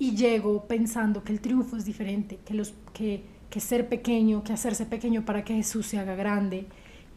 y llego pensando que el triunfo es diferente, que, los, que, que ser pequeño, que hacerse pequeño para que Jesús se haga grande,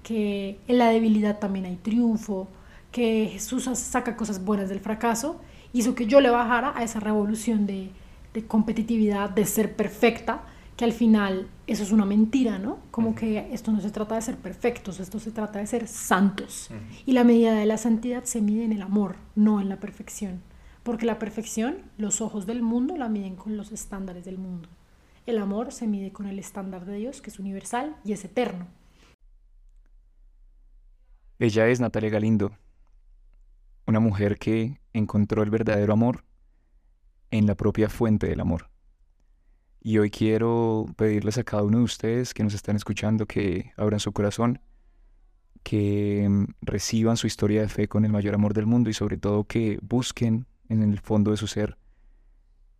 que en la debilidad también hay triunfo, que Jesús saca cosas buenas del fracaso, hizo que yo le bajara a esa revolución de, de competitividad, de ser perfecta, que al final eso es una mentira, ¿no? Como que esto no se trata de ser perfectos, esto se trata de ser santos. Y la medida de la santidad se mide en el amor, no en la perfección. Porque la perfección, los ojos del mundo la miden con los estándares del mundo. El amor se mide con el estándar de Dios, que es universal y es eterno. Ella es Natalia Galindo, una mujer que encontró el verdadero amor en la propia fuente del amor. Y hoy quiero pedirles a cada uno de ustedes que nos están escuchando que abran su corazón, que mm, reciban su historia de fe con el mayor amor del mundo y sobre todo que busquen en el fondo de su ser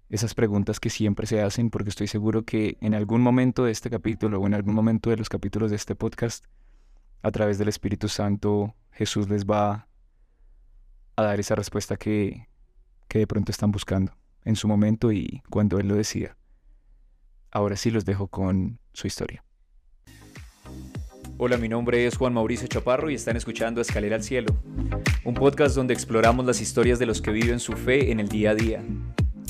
esas preguntas que siempre se hacen, porque estoy seguro que en algún momento de este capítulo o en algún momento de los capítulos de este podcast, a través del Espíritu Santo, Jesús les va a dar esa respuesta que, que de pronto están buscando en su momento y cuando Él lo decida. Ahora sí los dejo con su historia. Hola, mi nombre es Juan Mauricio Chaparro y están escuchando Escalera al Cielo, un podcast donde exploramos las historias de los que viven su fe en el día a día,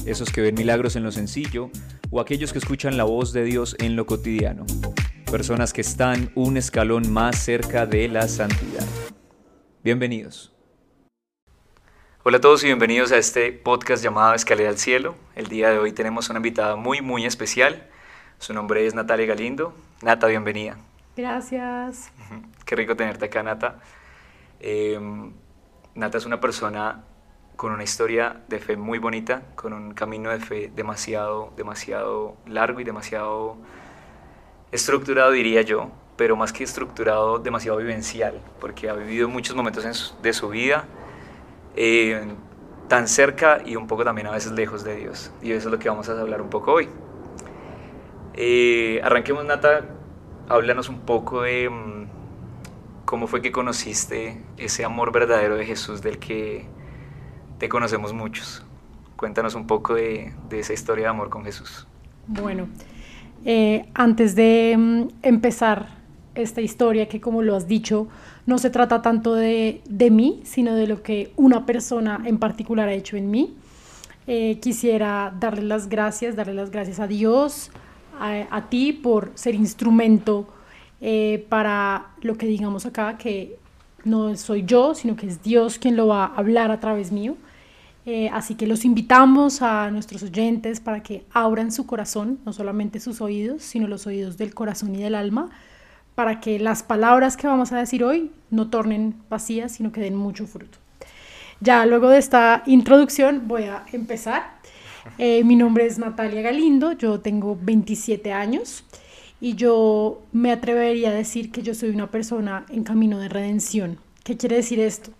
esos que ven milagros en lo sencillo o aquellos que escuchan la voz de Dios en lo cotidiano, personas que están un escalón más cerca de la santidad. Bienvenidos. Hola a todos y bienvenidos a este podcast llamado Escalera al Cielo. El día de hoy tenemos una invitada muy muy especial. Su nombre es Natalia Galindo. Nata, bienvenida. Gracias. Qué rico tenerte acá, Nata. Eh, Nata es una persona con una historia de fe muy bonita, con un camino de fe demasiado, demasiado largo y demasiado estructurado, diría yo, pero más que estructurado, demasiado vivencial, porque ha vivido muchos momentos de su vida eh, tan cerca y un poco también a veces lejos de Dios. Y eso es lo que vamos a hablar un poco hoy. Eh, arranquemos, Nata, háblanos un poco de mm, cómo fue que conociste ese amor verdadero de Jesús del que te conocemos muchos. Cuéntanos un poco de, esa historia de amor con Jesús. Bueno, eh, antes de mm, empezar esta historia, que como lo has dicho, no se trata tanto de, de mí, sino de lo que una persona en particular ha hecho en mí. Eh, quisiera darle las gracias, darle las gracias a Dios, a, ti por ser instrumento eh, para lo que digamos acá, que no soy yo, sino que es Dios quien lo va a hablar a través mío. Eh, así que los invitamos a nuestros oyentes para que abran su corazón, no solamente sus oídos, sino los oídos del corazón y del alma, para que las palabras que vamos a decir hoy no tornen vacías, sino que den mucho fruto. Ya luego de esta introducción voy a empezar. Eh, mi nombre es Natalia Galindo, yo tengo 27 años y yo me atrevería a decir que yo soy una persona en camino de redención. ¿Qué quiere decir esto?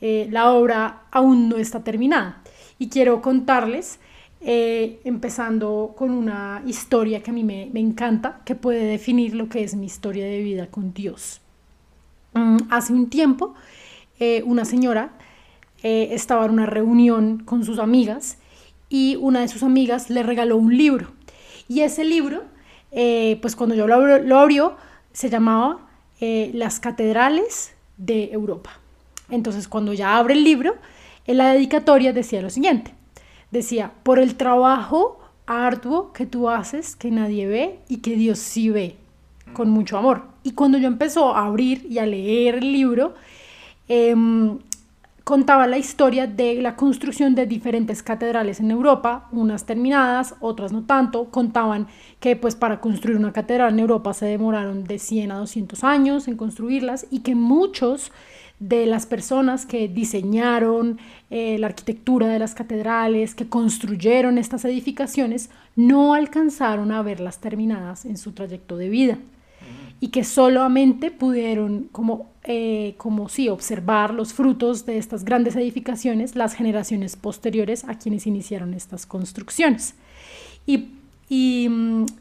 Eh, la obra aún no está terminada y quiero contarles, eh, empezando con una historia que a mí me, encanta, que puede definir lo que es mi historia de vida con Dios. Mm, hace un tiempo, una señora estaba en una reunión con sus amigas y una de sus amigas le regaló un libro. Y ese libro, eh, pues cuando yo lo, abrió, se llamaba eh, Las Catedrales de Europa. Entonces cuando ya abre el libro, en la dedicatoria decía lo siguiente. Decía, por el trabajo arduo que tú haces, que nadie ve y que Dios sí ve, con mucho amor. Y cuando yo empezó a abrir y a leer el libro, em, contaba la historia de la construcción de diferentes catedrales en Europa, unas terminadas, otras no tanto. Contaban que pues para construir una catedral en Europa se demoraron de 100 a 200 años en construirlas y que muchos de las personas que diseñaron eh, la arquitectura de las catedrales, que construyeron estas edificaciones, no alcanzaron a verlas terminadas en su trayecto de vida y que solamente pudieron como, eh, como sí, observar los frutos de estas grandes edificaciones las generaciones posteriores a quienes iniciaron estas construcciones. Y, y,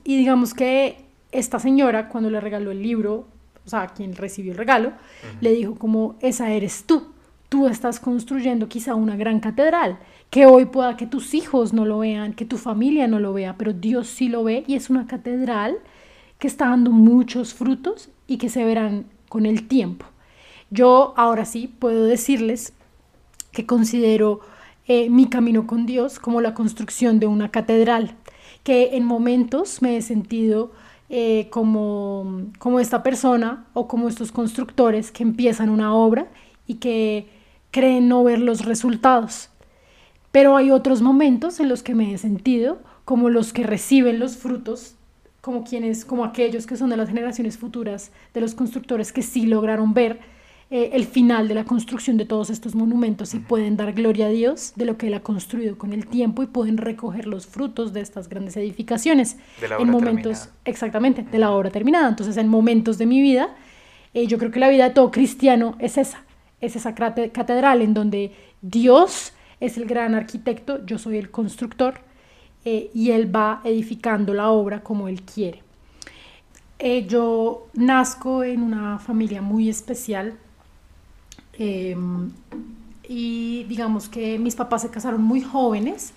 y digamos que esta señora, cuando le regaló el libro, o sea, quien recibió el regalo, le dijo como, esa eres tú, tú estás construyendo quizá una gran catedral, que hoy pueda que tus hijos no lo vean, que tu familia no lo vea, pero Dios sí lo ve y es una catedral que está dando muchos frutos y que se verán con el tiempo. Yo ahora sí puedo decirles que considero eh, mi camino con Dios como la construcción de una catedral, que en momentos me he sentido eh, como, como esta persona o como estos constructores que empiezan una obra y que creen no ver los resultados. Pero hay otros momentos en los que me he sentido como los que reciben los frutos, como quienes, como aquellos que son de las generaciones futuras, de los constructores que sí lograron ver eh, el final de la construcción de todos estos monumentos y pueden dar gloria a Dios de lo que Él ha construido con el tiempo y pueden recoger los frutos de estas grandes edificaciones. De la en momentos, terminada. exactamente, de la obra terminada. Entonces, en momentos de mi vida, eh, yo creo que la vida de todo cristiano es esa, es esa catedral en donde Dios es el gran arquitecto, yo soy el constructor eh, y Él va edificando la obra como Él quiere. Eh, yo nazco en una familia muy especial eh, y digamos que mis papás se casaron muy jóvenes,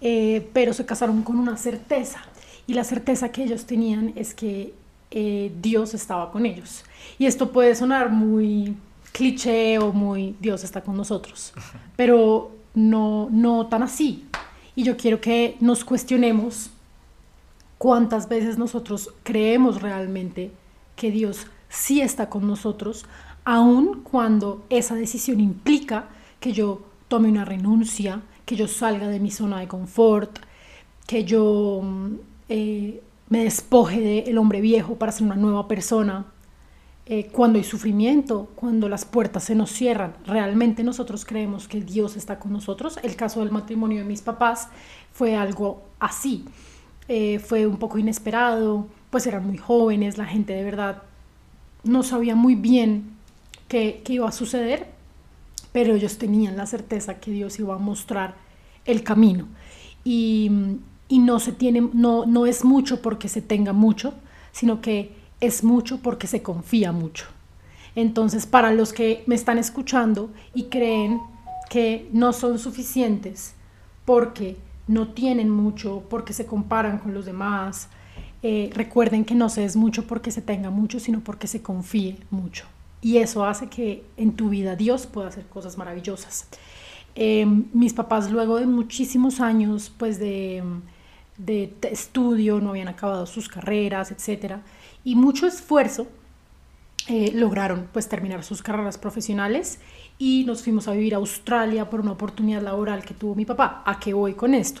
eh, pero se casaron con una certeza y la certeza que ellos tenían es que eh, Dios estaba con ellos. Y esto puede sonar muy cliché o muy Dios está con nosotros, pero no, no tan así. Y yo quiero que nos cuestionemos cuántas veces nosotros creemos realmente que Dios sí está con nosotros, aun cuando esa decisión implica que yo tome una renuncia, que yo salga de mi zona de confort, que yo mm, eh, me despoje del hombre viejo para ser una nueva persona. Eh, cuando hay sufrimiento, cuando las puertas se nos cierran, realmente nosotros creemos que Dios está con nosotros. El caso del matrimonio de mis papás fue algo así. Eh, fue un poco inesperado, pues eran muy jóvenes, la gente de verdad no sabía muy bien qué iba a suceder, pero ellos tenían la certeza que Dios iba a mostrar el camino. Y, y no, se tiene, no, no es mucho porque se tenga mucho, sino que es mucho porque se confía mucho. Entonces, para los que me están escuchando y creen que no son suficientes porque no tienen mucho, porque se comparan con los demás, eh, recuerden que no se es mucho porque se tenga mucho, sino porque se confíe mucho. Y eso hace que en tu vida Dios pueda hacer cosas maravillosas. Eh, mis papás luego de muchísimos años pues de, de, estudio, no habían acabado sus carreras, etcétera, y mucho esfuerzo, eh, lograron pues terminar sus carreras profesionales y nos fuimos a vivir a Australia por una oportunidad laboral que tuvo mi papá. ¿A qué voy con esto?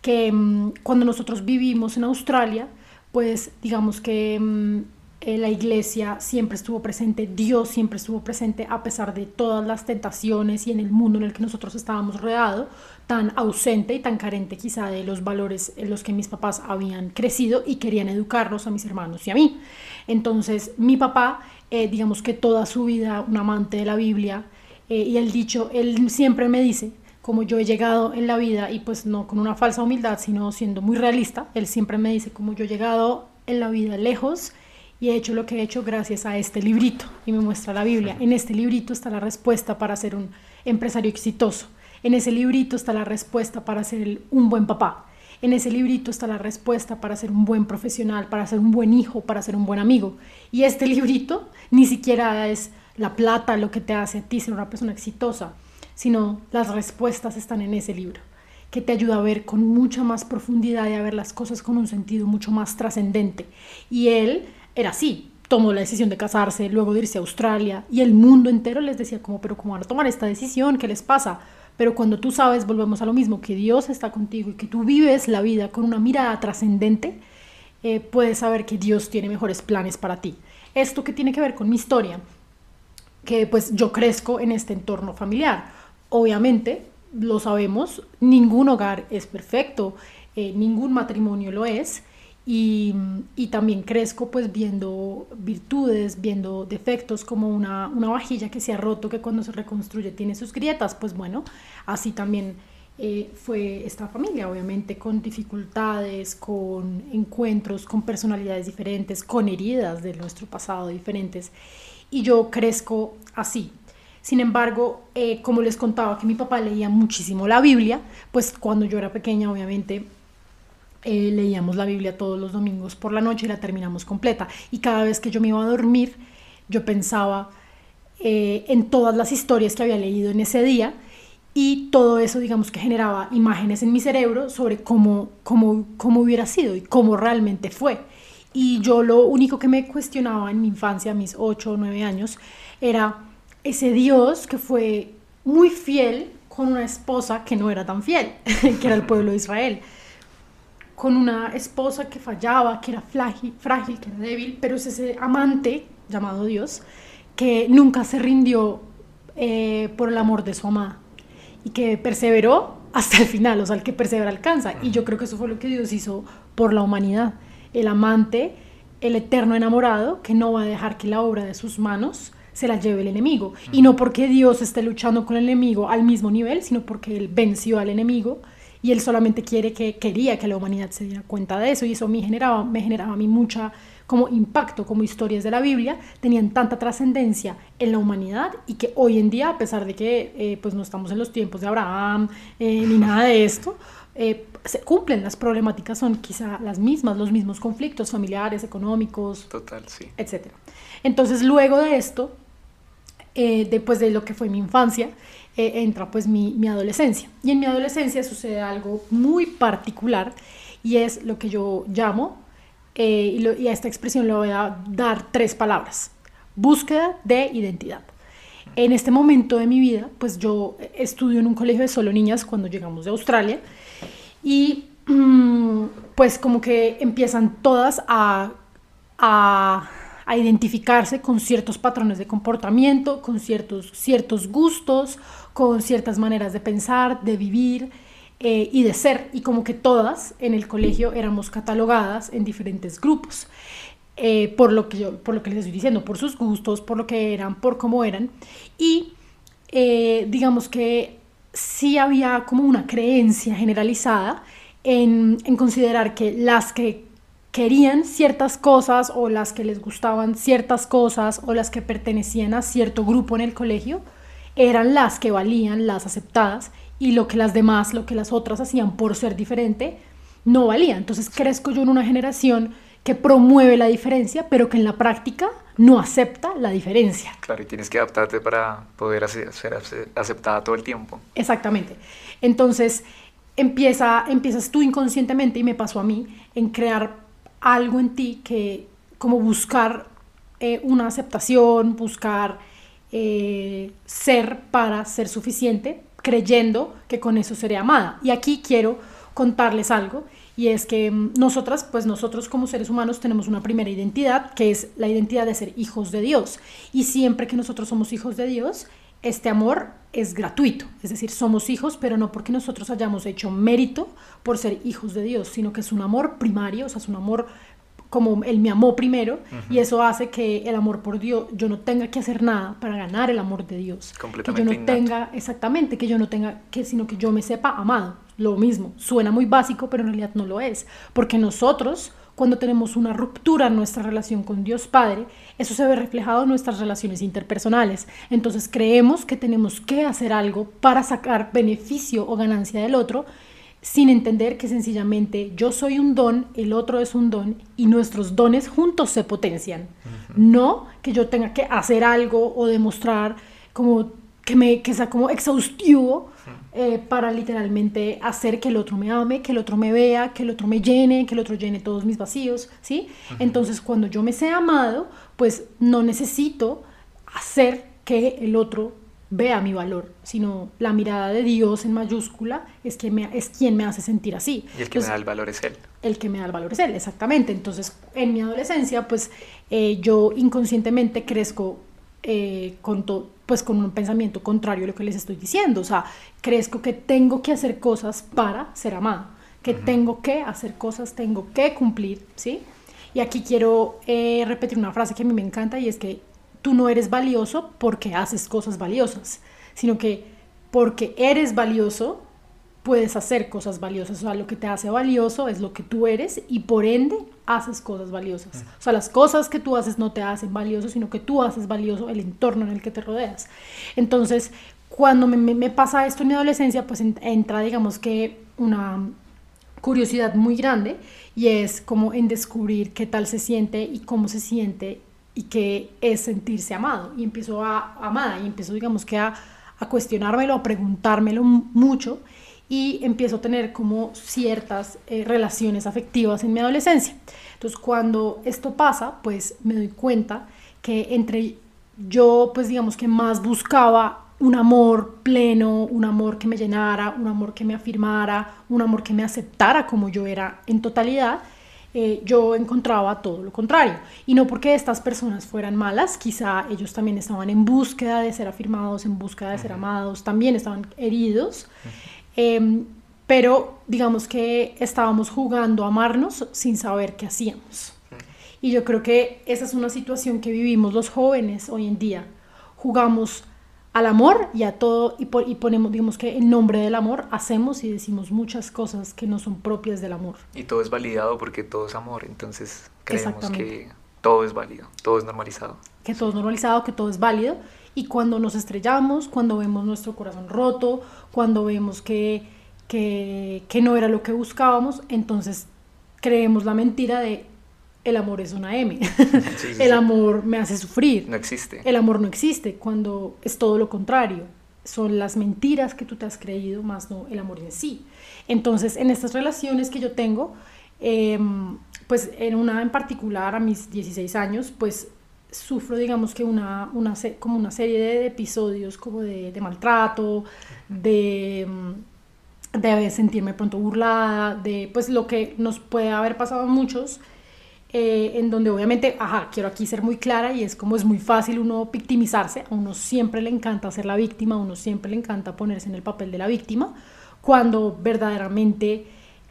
Que mmm, cuando nosotros vivimos en Australia, pues digamos que mmm, eh, la iglesia siempre estuvo presente, Dios siempre estuvo presente a pesar de todas las tentaciones y en el mundo en el que nosotros estábamos rodeados, tan ausente y tan carente quizá de los valores en los que mis papás habían crecido y querían educarnos a mis hermanos y a mí. Entonces mi papá, eh, digamos que toda su vida un amante de la Biblia eh, y el dicho, él siempre me dice, como yo he llegado en la vida y pues no con una falsa humildad, sino siendo muy realista, él siempre me dice como yo he llegado en la vida lejos y he hecho lo que he hecho gracias a este librito y me muestra la Biblia. En este librito está la respuesta para ser un empresario exitoso. En ese librito está la respuesta para ser un buen papá. En ese librito está la respuesta para ser un buen profesional, para ser un buen hijo, para ser un buen amigo. Y este librito ni siquiera es la plata lo que te hace a ti ser una persona exitosa, sino las respuestas están en ese libro, que te ayuda a ver con mucha más profundidad y a ver las cosas con un sentido mucho más trascendente. Y él era así, tomó la decisión de casarse, luego de irse a Australia y el mundo entero les decía como, pero ¿cómo van a tomar esta decisión? ¿Qué les pasa? Pero cuando tú sabes, volvemos a lo mismo, que Dios está contigo y que tú vives la vida con una mirada trascendente, eh, puedes saber que Dios tiene mejores planes para ti. Esto que tiene que ver con mi historia, que pues yo crezco en este entorno familiar. Obviamente, lo sabemos, ningún hogar es perfecto, eh, ningún matrimonio lo es, y, y, también crezco pues viendo virtudes, viendo defectos como una, una, vajilla que se ha roto, que cuando se reconstruye tiene sus grietas, pues bueno, así también eh, fue esta familia, obviamente con dificultades, con encuentros, con personalidades diferentes, con heridas de nuestro pasado diferentes, y yo crezco así. Sin embargo, eh, como les contaba que mi papá leía muchísimo la Biblia, pues cuando yo era pequeña, obviamente, eh, leíamos la Biblia todos los domingos por la noche y la terminamos completa. Y cada vez que yo me iba a dormir, yo pensaba eh, en todas las historias que había leído en ese día y todo eso, digamos, que generaba imágenes en mi cerebro sobre cómo, cómo, cómo hubiera sido y cómo realmente fue. Y yo lo único que me cuestionaba en mi infancia, a mis 8 o 9 años, era ese Dios que fue muy fiel con una esposa que no era tan fiel, que era el pueblo de Israel. Con una esposa que fallaba, que era frágil, frágil, que era débil, pero es ese amante llamado Dios que nunca se rindió eh, por el amor de su amada y que perseveró hasta el final, o sea, el que persevera alcanza. Y yo creo que eso fue lo que Dios hizo por la humanidad. El amante, el eterno enamorado, que no va a dejar que la obra de sus manos se la lleve el enemigo. Y no porque Dios esté luchando con el enemigo al mismo nivel, sino porque Él venció al enemigo y Él solamente quiere que, quería que la humanidad se diera cuenta de eso. Y eso me generaba, me generaba a mí mucha como impacto, como historias de la Biblia, tenían tanta trascendencia en la humanidad y que hoy en día, a pesar de que eh, pues no estamos en los tiempos de Abraham eh, ni nada de esto, eh, se cumplen, las problemáticas son quizá las mismas, los mismos conflictos familiares, económicos, Total, sí. etc. Entonces, luego de esto, después de lo que fue mi infancia, entra pues mi, mi adolescencia. Y en mi adolescencia sucede algo muy particular y es lo que yo llamo eh, y, a esta expresión le voy a dar tres palabras. Búsqueda de identidad. En este momento de mi vida, pues yo estudio en un colegio de solo niñas cuando llegamos de Australia y mm, pues como que empiezan todas a, a, a, identificarse con ciertos patrones de comportamiento, con ciertos, ciertos gustos, con ciertas maneras de pensar, de vivir, eh, y de ser, y como que todas en el colegio éramos catalogadas en diferentes grupos. Eh, por, lo que yo, por lo que les estoy diciendo, por sus gustos, por lo que eran, por cómo eran. Y eh, digamos que sí había como una creencia generalizada en, en considerar que las que querían ciertas cosas o las que les gustaban ciertas cosas o las que pertenecían a cierto grupo en el colegio eran las que valían, las aceptadas y lo que las demás, lo que las otras hacían por ser diferente, no valía. Entonces crezco yo en una generación que promueve la diferencia, pero que en la práctica no acepta la diferencia. Claro, y tienes que adaptarte para poder ser aceptada todo el tiempo. Exactamente. Entonces empieza, empiezas tú inconscientemente, y me pasó a mí, en crear algo en ti que como buscar eh, una aceptación, buscar eh, ser para ser suficiente, creyendo que con eso seré amada. Y aquí quiero contarles algo y es que mm, nosotras, pues nosotros como seres humanos tenemos una primera identidad que es la identidad de ser hijos de Dios. Y siempre que nosotros somos hijos de Dios, este amor es gratuito, es decir, somos hijos, pero no porque nosotros hayamos hecho mérito por ser hijos de Dios, sino que es un amor primario, o sea, es un amor como Él me amó primero y eso hace que el amor por Dios, yo no tenga que hacer nada para ganar el amor de Dios. Completamente que yo no tenga, exactamente, que yo no tenga, que sino que yo me sepa amado. Lo mismo, suena muy básico, pero en realidad no lo es. Porque nosotros, cuando tenemos una ruptura en nuestra relación con Dios Padre, eso se ve reflejado en nuestras relaciones interpersonales. Entonces creemos que tenemos que hacer algo para sacar beneficio o ganancia del otro sin entender que sencillamente yo soy un don, el otro es un don y nuestros dones juntos se potencian. No que yo tenga que hacer algo o demostrar como que, me, que sea como exhaustivo eh, para literalmente hacer que el otro me ame, que el otro me vea, que el otro me llene, que el otro llene todos mis vacíos, ¿sí? Entonces cuando yo me sé amado, pues no necesito hacer que el otro vea mi valor, sino la mirada de Dios en mayúscula es, que me, es quien me hace sentir así. Y el que me da el valor es Él. El que me da el valor es Él, exactamente. Entonces, en mi adolescencia, pues eh, yo inconscientemente crezco eh, con, pues, con un pensamiento contrario a lo que les estoy diciendo. O sea, crezco que tengo que hacer cosas para ser amado, que tengo que hacer cosas, tengo que cumplir, ¿sí? Y aquí quiero eh, repetir una frase que a mí me encanta y es que tú no eres valioso porque haces cosas valiosas, sino que porque eres valioso, puedes hacer cosas valiosas. O sea, lo que te hace valioso es lo que tú eres y por ende haces cosas valiosas. O sea, las cosas que tú haces no te hacen valioso, sino que tú haces valioso el entorno en el que te rodeas. Entonces, cuando me, pasa esto en mi adolescencia, pues entra, digamos que una curiosidad muy grande y es como en descubrir qué tal se siente y cómo se siente y qué es sentirse amado. Y empiezo a amada y empiezo, digamos que a, cuestionármelo, a preguntármelo mucho y empiezo a tener como ciertas eh, relaciones afectivas en mi adolescencia. Entonces cuando esto pasa, pues me doy cuenta que entre yo, pues digamos que más buscaba un amor pleno, un amor que me llenara, un amor que me afirmara, un amor que me aceptara como yo era en totalidad, eh, yo encontraba todo lo contrario. Y no porque estas personas fueran malas, quizá ellos también estaban en búsqueda de ser afirmados, en búsqueda de ser amados, también estaban heridos. Em, pero digamos que estábamos jugando a amarnos sin saber qué hacíamos. Y yo creo que esa es una situación que vivimos los jóvenes hoy en día. Jugamos al amor y a todo y, y, ponemos, digamos que en nombre del amor hacemos y decimos muchas cosas que no son propias del amor. Y todo es validado porque todo es amor, entonces creemos que todo es válido, todo es normalizado. Que todo es normalizado, que todo es válido y cuando nos estrellamos, cuando vemos nuestro corazón roto, cuando vemos que, que, que no era lo que buscábamos, entonces creemos la mentira de el amor es una M. el amor me hace sufrir. No existe. El amor no existe cuando es todo lo contrario. Son las mentiras que tú te has creído, más no el amor en sí. Entonces, en estas relaciones que yo tengo, em, pues en una en particular a mis 16 años, pues sufro, digamos que una, una, como una serie de episodios como de, de maltrato, de, mm, de sentirme pronto burlada, de pues lo que nos puede haber pasado a muchos eh, en donde obviamente, ajá, quiero aquí ser muy clara y es como es muy fácil uno victimizarse, a uno siempre le encanta ser la víctima, a uno siempre le encanta ponerse en el papel de la víctima, cuando verdaderamente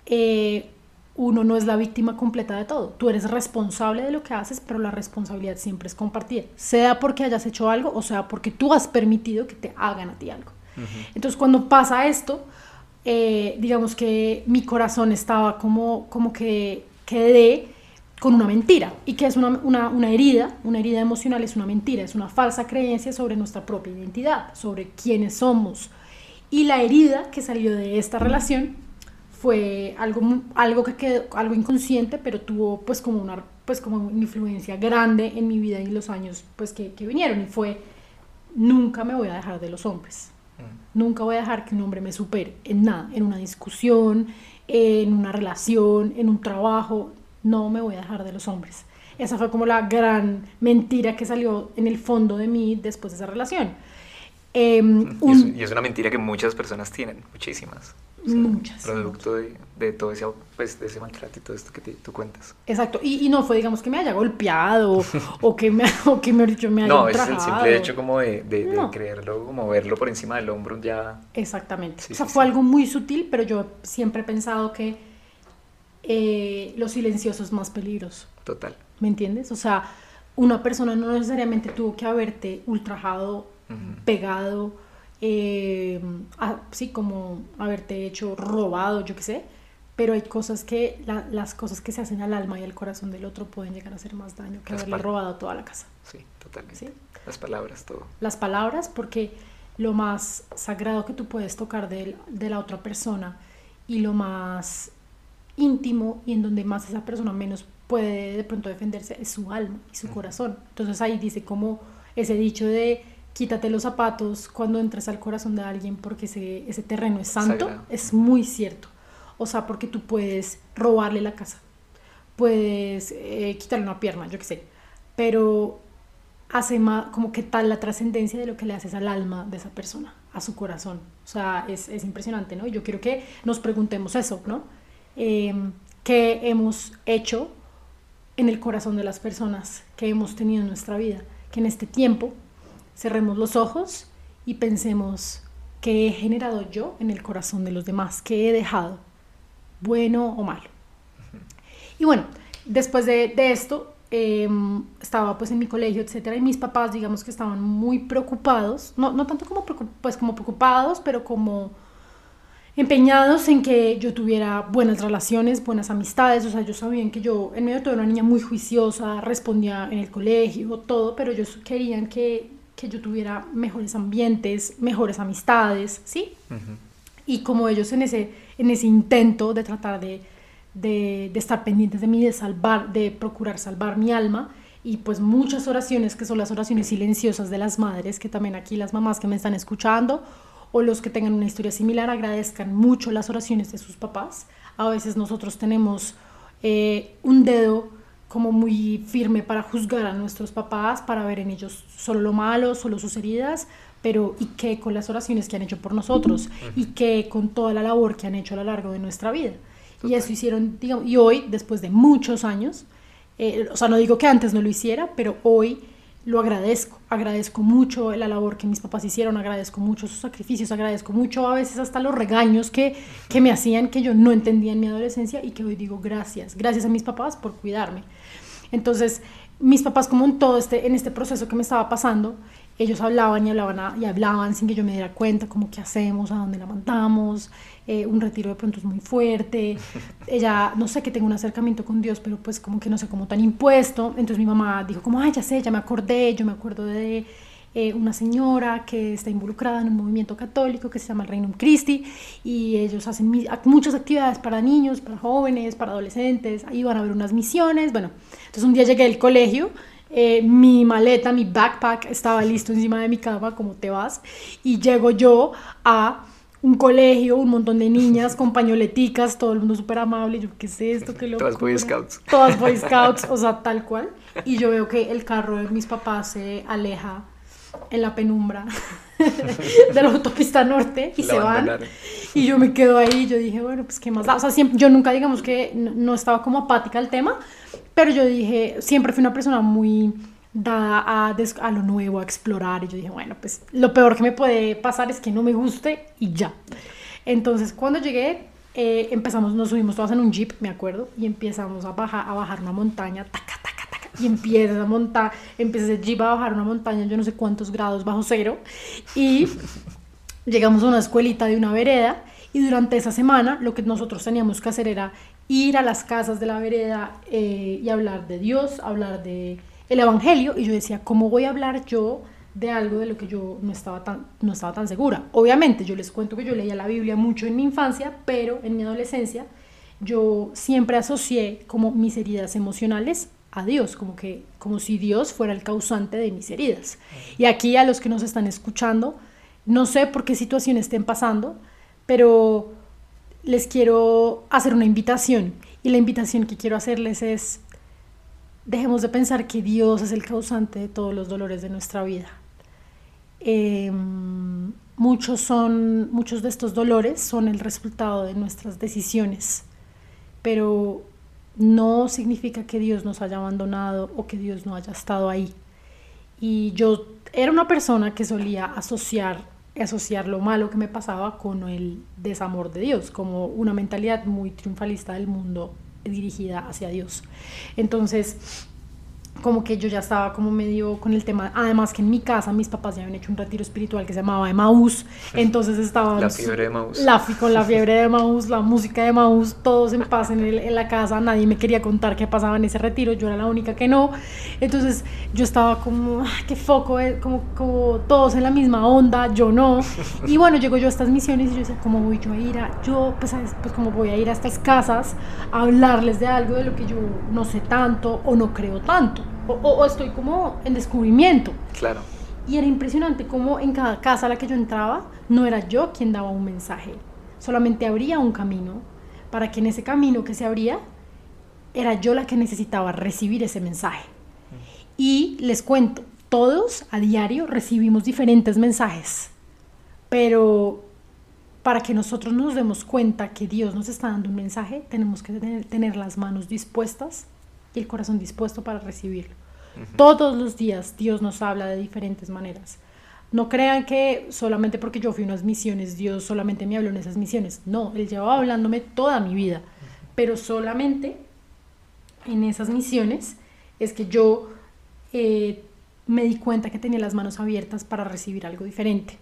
eh, uno no es la víctima completa de todo. Tú eres responsable de lo que haces, pero la responsabilidad siempre es compartida, sea porque hayas hecho algo o sea porque tú has permitido que te hagan a ti algo. Entonces cuando pasa esto, eh, digamos que mi corazón estaba como, como que quedé con una mentira. ¿Y que es una, una, una, herida? Una herida emocional es una mentira, es una falsa creencia sobre nuestra propia identidad, sobre quiénes somos. Y la herida que salió de esta relación fue algo, algo que quedó, algo inconsciente, pero tuvo pues como una, pues como una influencia grande en mi vida y los años pues que, que vinieron. Y fue, nunca me voy a dejar de los hombres. Mm. Nunca voy a dejar que un hombre me supere en nada, en una discusión, en una relación, en un trabajo no me voy a dejar de los hombres. Esa fue como la gran mentira que salió en el fondo de mí después de esa relación. Em, y, es, una mentira que muchas personas tienen, muchísimas. muchas. Producto De, de, todo ese, pues, de ese maltrato y todo esto que tú cuentas. Exacto. Y, y, no fue, digamos, que me haya golpeado o que me, o que me, dicho, me haya No, es el simple hecho como de, de, creerlo, como verlo por encima del hombro ya. Exactamente. o sea, fue algo muy sutil, pero yo siempre he pensado que eh, lo silencioso es más peligroso. Total. ¿Me entiendes? O sea, una persona no necesariamente tuvo que haberte ultrajado, pegado, eh, así como haberte hecho robado, yo qué sé, pero hay cosas que, las cosas que se hacen al alma y al corazón del otro pueden llegar a hacer más daño que haberle robado toda la casa. Sí, totalmente. Las palabras, todo. Las palabras, porque lo más sagrado que tú puedes tocar de, de la otra persona y lo más íntimo y en donde más esa persona menos puede de pronto defenderse es su alma y su corazón. Entonces ahí dice como ese dicho de quítate los zapatos cuando entres al corazón de alguien porque ese, ese terreno es santo, es muy cierto. O sea, porque tú puedes robarle la casa, puedes eh, quitarle una pierna, yo qué sé, pero hace más como que tal la trascendencia de lo que le haces al alma de esa persona, a su corazón. O sea, es, es impresionante, ¿no? Y yo quiero que nos preguntemos eso, ¿no? Em, que hemos hecho en el corazón de las personas que hemos tenido en nuestra vida. Que en este tiempo cerremos los ojos y pensemos qué he generado yo en el corazón de los demás, qué he dejado, bueno o malo. Y bueno, después de, esto, em, estaba pues en mi colegio, etcétera, y mis papás, digamos que estaban muy preocupados, no, no tanto como, pues, como preocupados, pero como empeñados en que yo tuviera buenas relaciones, buenas amistades, o sea, ellos sabían que yo en medio de todo era una niña muy juiciosa, respondía en el colegio, todo, pero ellos querían que, que yo tuviera mejores ambientes, mejores amistades, ¿sí? Y como ellos en ese, en ese intento de tratar de, de, de estar pendientes de mí, de salvar, de procurar salvar mi alma, y pues muchas oraciones que son las oraciones silenciosas de las madres, que también aquí las mamás que me están escuchando, o los que tengan una historia similar agradezcan mucho las oraciones de sus papás. A veces nosotros tenemos eh, un dedo como muy firme para juzgar a nuestros papás, para ver en ellos solo lo malo, solo sus heridas, pero y qué con las oraciones que han hecho por nosotros y qué con toda la labor que han hecho a lo largo de nuestra vida. Y eso hicieron, digamos, y hoy, después de muchos años, eh, o sea, no digo que antes no lo hiciera, pero hoy lo agradezco, agradezco mucho la labor que mis papás hicieron, agradezco mucho sus sacrificios, agradezco mucho a veces hasta los regaños que, que me hacían que yo no entendía en mi adolescencia y que hoy digo gracias, gracias a mis papás por cuidarme. Entonces, mis papás como en todo este, en este proceso que me estaba pasando, ellos hablaban y hablaban y hablaban sin que yo me diera cuenta, como qué hacemos, a dónde la mandamos, eh, un retiro de pronto es muy fuerte, ella, no sé, que tengo un acercamiento con Dios, pero pues como que no sé, como tan impuesto, entonces mi mamá dijo como, ay, ya sé, ya me acordé, yo me acuerdo de eh, una señora que está involucrada en un movimiento católico que se llama el Reino Christi y ellos hacen muchas actividades para niños, para jóvenes, para adolescentes, ahí van a ver unas misiones, bueno, entonces un día llegué al colegio eh, mi maleta, mi backpack estaba listo encima de mi cama, como te vas, y llego yo a un colegio, un montón de niñas con pañoleticas, todo el mundo súper amable, yo, ¿qué es esto? ¿Qué Todas Boy Scouts. Todas Boy Scouts, o sea, tal cual. Y yo veo que el carro de mis papás se aleja en la penumbra de la autopista norte y se van. Y yo me quedo ahí, yo dije, bueno, pues qué más da. O sea, siempre, yo nunca, digamos que no estaba como apática al tema, pero yo dije, siempre fui una persona muy dada a, a, lo nuevo, a explorar. Y yo dije, bueno, pues lo peor que me puede pasar es que no me guste y ya. Entonces, cuando llegué, eh, empezamos, nos subimos todas en un jeep, me acuerdo, y empezamos a bajar, a bajar una montaña, taca, taca, y empieza a montar, empieza el jeep a bajar una montaña, yo no sé cuántos grados bajo cero, y llegamos a una escuelita de una vereda, y durante esa semana lo que nosotros teníamos que hacer era ir a las casas de la vereda eh, y hablar de Dios, hablar de el Evangelio, y yo decía, ¿cómo voy a hablar yo de algo de lo que yo no estaba tan, no estaba tan segura? Obviamente, yo les cuento que yo leía la Biblia mucho en mi infancia, pero en mi adolescencia yo siempre asocié como mis heridas emocionales a Dios, como que como si Dios fuera el causante de mis heridas. Y aquí a los que nos están escuchando, no sé por qué situación estén pasando, pero les quiero hacer una invitación. Y la invitación que quiero hacerles es dejemos de pensar que Dios es el causante de todos los dolores de nuestra vida. Em, muchos, son, muchos de estos dolores son el resultado de nuestras decisiones, pero no significa que Dios nos haya abandonado o que Dios no haya estado ahí. Y yo era una persona que solía asociar, asociar lo malo que me pasaba con el desamor de Dios, como una mentalidad muy triunfalista del mundo dirigida hacia Dios. Entonces, como que yo ya estaba como medio con el tema, además que en mi casa mis papás ya habían hecho un retiro espiritual que se llamaba Emaús, entonces estaban... La fiebre de Emaús. La, con la fiebre de Emaús, la música de Emaús, todos en paz en, en, la casa, nadie me quería contar qué pasaba en ese retiro, yo era la única que no, entonces yo estaba como, qué foco, eh, como, como todos en la misma onda, yo no, y bueno, llego yo a estas misiones y yo decía, ¿cómo voy yo a ir a, yo, pues, pues como voy a ir a estas casas a hablarles de algo de lo que yo no sé tanto o no creo tanto? O, estoy como en descubrimiento. Claro. Y era impresionante cómo en cada casa a la que yo entraba no era yo quien daba un mensaje, solamente abría un camino para que en ese camino que se abría era yo la que necesitaba recibir ese mensaje. Y les cuento, todos a diario recibimos diferentes mensajes, pero para que nosotros nos demos cuenta que Dios nos está dando un mensaje, tenemos que tener, tener las manos dispuestas y el corazón dispuesto para recibirlo. Todos los días Dios nos habla de diferentes maneras. No crean que solamente porque yo fui a unas misiones, Dios solamente me habló en esas misiones. No, Él llevaba hablándome toda mi vida. Pero solamente en esas misiones es que yo eh, me di cuenta que tenía las manos abiertas para recibir algo diferente.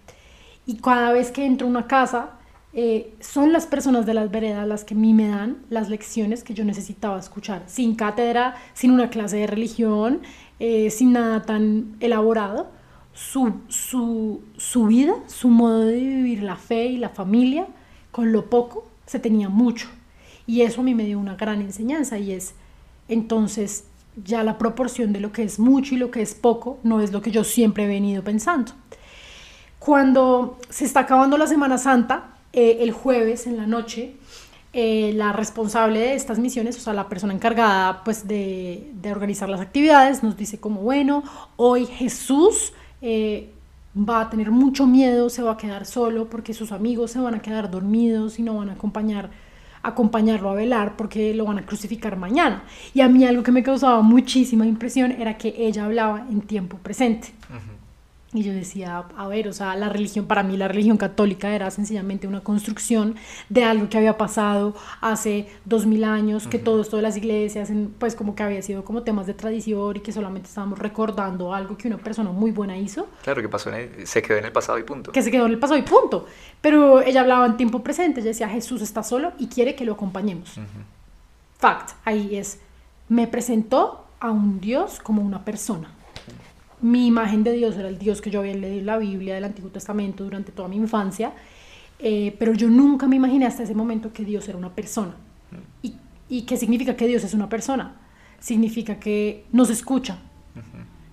Y cada vez que entro a una casa, eh, son las personas de las veredas las que a mí me dan las lecciones que yo necesitaba escuchar, sin cátedra, sin una clase de religión, eh, sin nada tan elaborado. Su, su, su vida, su modo de vivir la fe y la familia, con lo poco, se tenía mucho. Y eso a mí me dio una gran enseñanza y es, entonces, ya la proporción de lo que es mucho y lo que es poco no es lo que yo siempre he venido pensando. Cuando se está acabando la Semana Santa, eh, el jueves en la noche, eh, la responsable de estas misiones, o sea, la persona encargada pues de, organizar las actividades, nos dice como, bueno, hoy Jesús eh, va a tener mucho miedo, se va a quedar solo porque sus amigos se van a quedar dormidos y no van a acompañar acompañarlo a velar porque lo van a crucificar mañana. Y a mí algo que me causaba muchísima impresión era que ella hablaba en tiempo presente. Y yo decía, a ver, o sea, la religión, para mí la religión católica era sencillamente una construcción de algo que había pasado hace dos mil años, que todo esto de las iglesias, pues como que había sido como temas de tradición y que solamente estábamos recordando algo que una persona muy buena hizo. Claro, que pasó se quedó en el pasado y punto. Que se quedó en el pasado y punto. Pero ella hablaba en tiempo presente, ella decía, Jesús está solo y quiere que lo acompañemos. Fact, ahí es, me presentó a un Dios como una persona mi imagen de Dios era el Dios que yo había leído en la Biblia del Antiguo Testamento durante toda mi infancia, eh, pero yo nunca me imaginé hasta ese momento que Dios era una persona. ¿Y, ¿Y qué significa que Dios es una persona? Significa que nos escucha,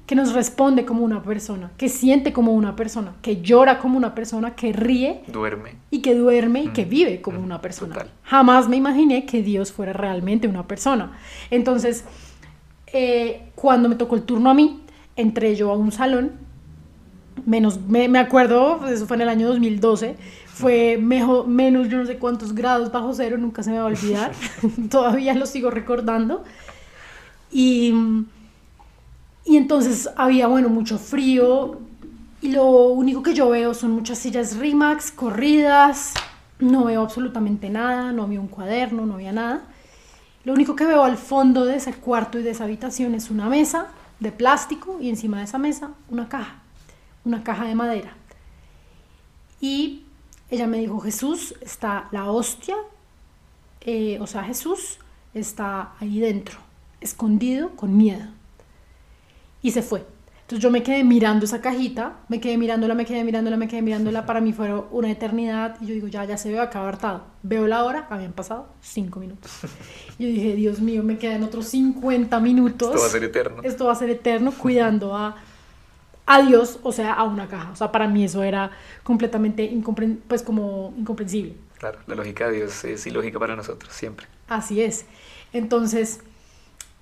que nos responde como una persona, que siente como una persona, que llora como una persona, que ríe. Duerme. Y que duerme y que vive como una persona. Jamás me imaginé que Dios fuera realmente una persona. Entonces, eh, cuando me tocó el turno a mí, entré yo a un salón, menos, me, me acuerdo, eso fue en el año 2012, fue mejor, menos yo no sé cuántos grados bajo cero, nunca se me va a olvidar, todavía lo sigo recordando. Y, y entonces había, bueno, mucho frío y lo único que yo veo son muchas sillas Rimax, corridas, no veo absolutamente nada, no había un cuaderno, no había nada. Lo único que veo al fondo de ese cuarto y de esa habitación es una mesa de plástico y encima de esa mesa una caja, una caja de madera. Y ella me dijo, Jesús está la hostia, eh, o sea, Jesús está ahí dentro, escondido, con miedo. Y se fue. Entonces yo me quedé mirando esa cajita, me quedé mirándola, me quedé mirándola, me quedé mirándola. Para mí fue una eternidad. Y yo digo, ya, ya se ve acá hartado. Veo la hora, habían pasado cinco minutos. Yo dije, Dios mío, me quedan otros 50 minutos. Esto va a ser eterno. Esto va a ser eterno cuidando a, a Dios, o sea, a una caja. O sea, para mí eso era completamente pues como incomprensible. Claro, la lógica de Dios es ilógica para nosotros, siempre. Así es. Entonces,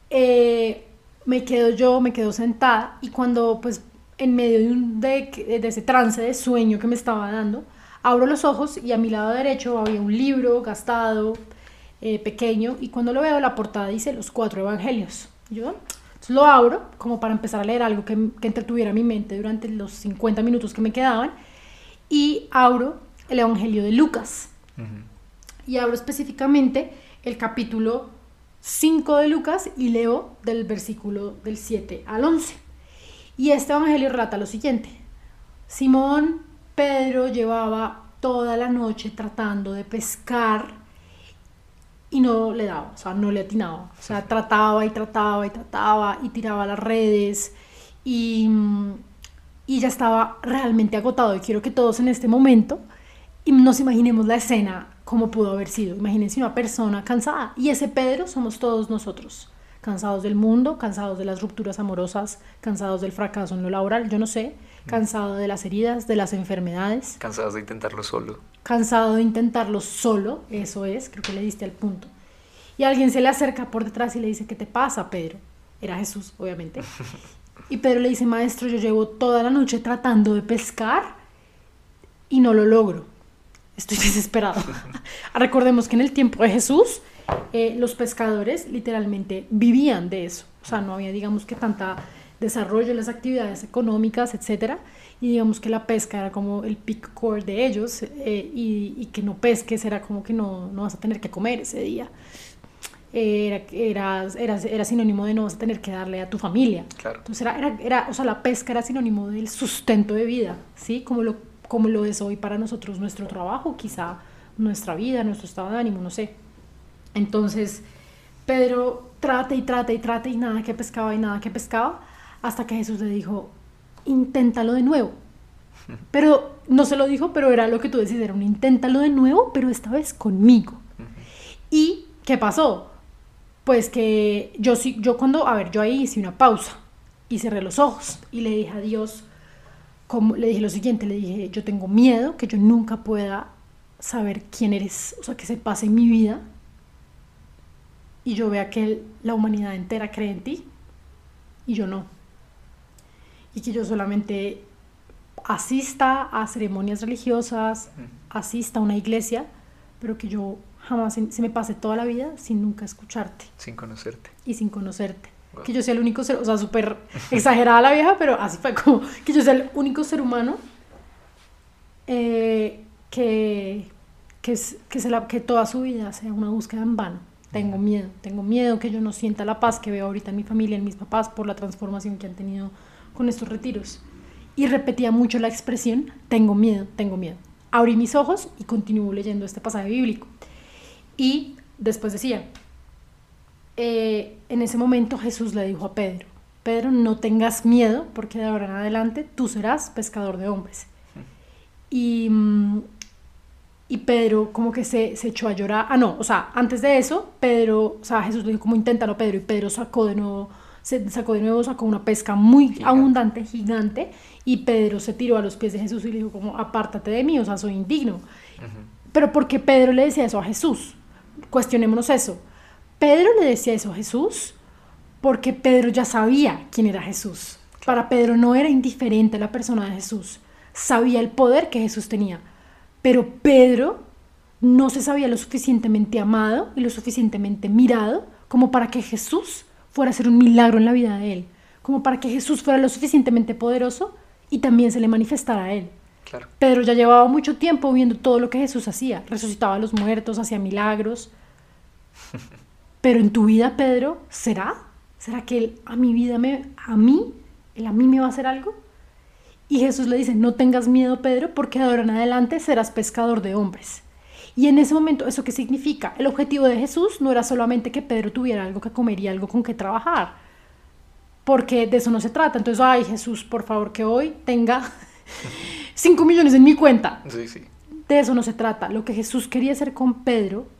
eh, me quedo yo, me quedo sentada y cuando pues en medio de, un, de, ese trance de sueño que me estaba dando, abro los ojos y a mi lado derecho había un libro gastado, eh, pequeño, y cuando lo veo la portada dice los cuatro evangelios. Yo lo abro como para empezar a leer algo que, que entretuviera mi mente durante los 50 minutos que me quedaban y abro el evangelio de Lucas. Y abro específicamente el capítulo 5 de Lucas y leo del versículo del 7 al 11. Y este evangelio relata lo siguiente. Simón Pedro llevaba toda la noche tratando de pescar y no le daba, o sea, no le atinaba. O sea, trataba y trataba y trataba y tiraba las redes y, y ya estaba realmente agotado. Y quiero que todos en este momento nos imaginemos la escena como pudo haber sido. Imagínense una persona cansada. Y ese Pedro somos todos nosotros. Cansados del mundo, cansados de las rupturas amorosas, cansados del fracaso en lo laboral, yo no sé, cansado de las heridas, de las enfermedades. Cansados de intentarlo solo. Cansado de intentarlo solo, eso es, creo que le diste al punto. Y alguien se le acerca por detrás y le dice, ¿qué te pasa, Pedro? Era Jesús, obviamente. Y Pedro le dice, maestro, yo llevo toda la noche tratando de pescar y no lo logro estoy desesperado. Recordemos que en el tiempo de Jesús, eh, los pescadores literalmente vivían de eso. O sea, no había, digamos, que tanta desarrollo en las actividades económicas, etcétera, y digamos que la pesca era como el pick core de ellos, eh, y, que no pesques era como que no, no vas a tener que comer ese día. era, era, era, era, sinónimo de no vas a tener que darle a tu familia. Claro. Entonces, era, era, era, o sea, la pesca era sinónimo del sustento de vida, ¿sí? Como lo como lo es hoy para nosotros nuestro trabajo, quizá nuestra vida, nuestro estado de ánimo, no sé. Entonces, Pedro trata y trata y trata y nada que pescaba y nada que pescaba, hasta que Jesús le dijo, inténtalo de nuevo. Pero no se lo dijo, pero era lo que tú decís, era un inténtalo de nuevo, pero esta vez conmigo. ¿Y qué pasó? Pues que yo sí, yo cuando, a ver, yo ahí hice una pausa y cerré los ojos y le dije a Dios, como, le dije lo siguiente, le dije, yo tengo miedo que yo nunca pueda saber quién eres, o sea, que se pase en mi vida y yo vea que la humanidad entera cree en ti y yo no. Y que yo solamente asista a ceremonias religiosas, asista a una iglesia, pero que yo jamás se me pase toda la vida sin nunca escucharte. Sin conocerte. Y sin conocerte. Que yo sea el único ser, o sea, súper exagerada la vieja, pero así fue como que yo sea el único ser humano eh, que, que, que, se la, que toda su vida sea una búsqueda en vano. Tengo miedo, tengo miedo que yo no sienta la paz que veo ahorita en mi familia, en mis papás, por la transformación que han tenido con estos retiros. Y repetía mucho la expresión, tengo miedo, tengo miedo. Abrí mis ojos y continúo leyendo este pasaje bíblico. Y después decía, eh, en ese momento Jesús le dijo a Pedro, Pedro, no tengas miedo porque de ahora en adelante tú serás pescador de hombres. Y, mm, y Pedro como que se, se, echó a llorar. Ah, no, o sea, antes de eso, Pedro, o sea, Jesús le dijo como inténtalo, Pedro, y Pedro sacó de nuevo, se sacó de nuevo, sacó una pesca muy abundante, gigante, y Pedro se tiró a los pies de Jesús y le dijo como, apártate de mí, o sea, soy indigno. Pero porque Pedro le decía eso a Jesús? Cuestionémonos eso. Pedro le decía eso a Jesús porque Pedro ya sabía quién era Jesús. Para Pedro no era indiferente la persona de Jesús, sabía el poder que Jesús tenía. Pero Pedro no se sabía lo suficientemente amado y lo suficientemente mirado como para que Jesús fuera a hacer un milagro en la vida de él, como para que Jesús fuera lo suficientemente poderoso y también se le manifestara a él. Pedro ya llevaba mucho tiempo viendo todo lo que Jesús hacía, resucitaba a los muertos, hacía milagros. Pero en tu vida, Pedro, ¿será? ¿Será que él a mi vida me a mí, él a mí me va a hacer algo? Y Jesús le dice, "No tengas miedo, Pedro, porque de ahora en adelante serás pescador de hombres." Y en ese momento, ¿eso qué significa? El objetivo de Jesús no era solamente que Pedro tuviera algo que comer y algo con que trabajar, porque de eso no se trata. Entonces, ay Jesús, por favor, que hoy tenga 5 millones en mi cuenta. Sí, sí. De eso no se trata. Lo que Jesús quería hacer con Pedro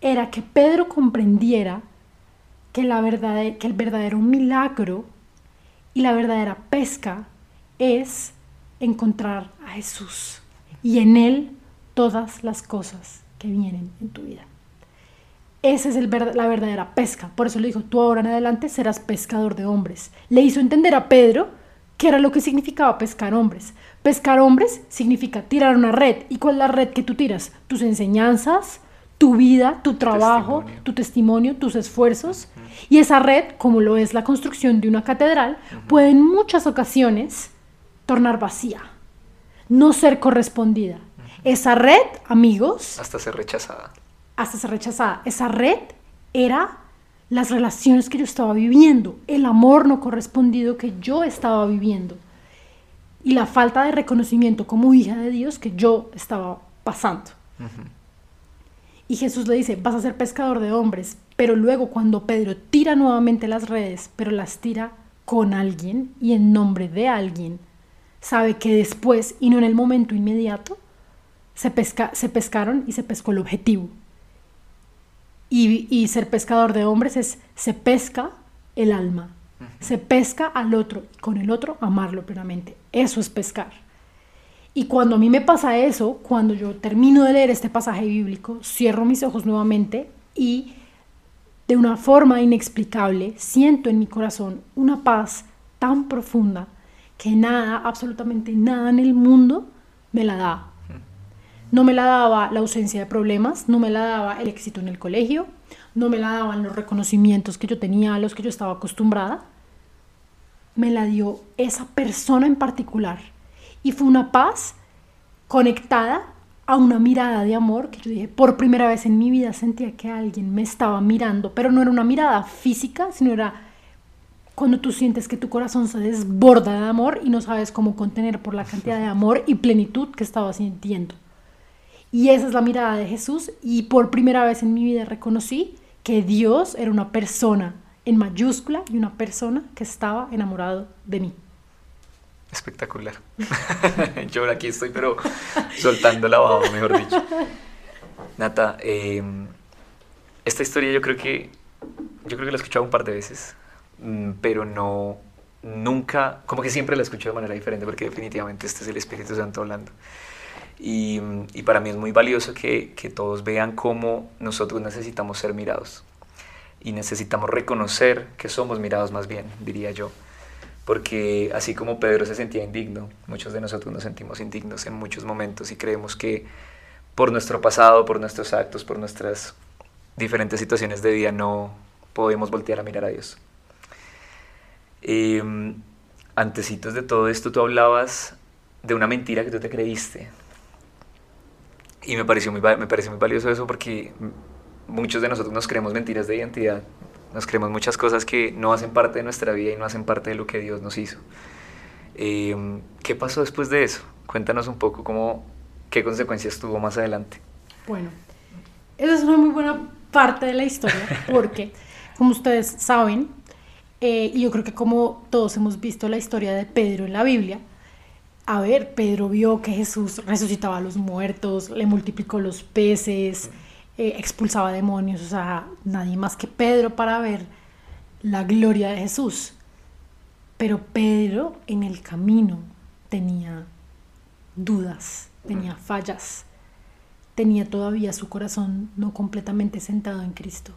era que Pedro comprendiera que, que el verdadero milagro y la verdadera pesca es encontrar a Jesús y en Él todas las cosas que vienen en tu vida. Esa es la verdadera pesca. Por eso le dijo, tú ahora en adelante serás pescador de hombres. Le hizo entender a Pedro qué era lo que significaba pescar hombres. Pescar hombres significa tirar una red. ¿Y cuál es la red que tú tiras? Tus enseñanzas, tu vida, tu trabajo, tu testimonio, tus esfuerzos. Y esa red, como lo es la construcción de una catedral, puede en muchas ocasiones tornar vacía, no ser correspondida. Esa red, amigos... Hasta ser rechazada. Hasta ser rechazada. Esa red era las relaciones que yo estaba viviendo, el amor no correspondido que yo estaba viviendo y la falta de reconocimiento como hija de Dios que yo estaba pasando. Y Jesús le dice, vas a ser pescador de hombres, pero luego cuando Pedro tira nuevamente las redes, pero las tira con alguien y en nombre de alguien, sabe que después y no en el momento inmediato, se, pesca, se pescaron y se pescó el objetivo. Y, y ser pescador de hombres es, se pesca el alma, se pesca al otro y con el otro amarlo plenamente. Eso es pescar. Y cuando a mí me pasa eso, cuando yo termino de leer este pasaje bíblico, cierro mis ojos nuevamente y de una forma inexplicable siento en mi corazón una paz tan profunda que nada, absolutamente nada en el mundo me la da. No me la daba la ausencia de problemas, no me la daba el éxito en el colegio, no me la daban los reconocimientos que yo tenía, a los que yo estaba acostumbrada. Me la dio esa persona en particular y fue una paz conectada a una mirada de amor que yo dije, por primera vez en mi vida sentía que alguien me estaba mirando, pero no era una mirada física, sino era cuando tú sientes que tu corazón se desborda de amor y no sabes cómo contener por la cantidad de amor y plenitud que estaba sintiendo. Y esa es la mirada de Jesús y por primera vez en mi vida reconocí que Dios era una persona en mayúscula y una persona que estaba enamorado de mí. Espectacular. Yo aquí estoy, pero soltando la baba, mejor dicho. Nata, em, esta historia yo creo que yo creo que la he escuchado un par de veces, mm, pero no nunca, como que siempre la escucho de manera diferente, porque definitivamente este es el Espíritu Santo hablando. Y, y para mí es muy valioso que, que todos vean cómo nosotros necesitamos ser mirados y necesitamos reconocer que somos mirados más bien, diría yo. Porque así como Pedro se sentía indigno, muchos de nosotros nos sentimos indignos en muchos momentos y creemos que por nuestro pasado, por nuestros actos, por nuestras diferentes situaciones de vida no podemos voltear a mirar a Dios. Eh, de todo esto tú hablabas de una mentira que tú te creíste. Y me pareció muy, me pareció muy valioso eso porque muchos de nosotros nos creemos mentiras de identidad, nos creemos muchas cosas que no hacen parte de nuestra vida y no hacen parte de lo que Dios nos hizo. Eh, ¿Qué pasó después de eso? Cuéntanos un poco cómo, qué consecuencias tuvo más adelante. Bueno, esa es una muy buena parte de la historia porque, como ustedes saben, eh, y yo creo que como todos hemos visto la historia de Pedro en la Biblia, a ver, Pedro vio que Jesús resucitaba a los muertos, le multiplicó los peces, eh, expulsaba demonios, o sea, nadie más que Pedro para ver la gloria de Jesús. Pero Pedro en el camino tenía dudas, tenía fallas, tenía todavía su corazón no completamente sentado en Cristo.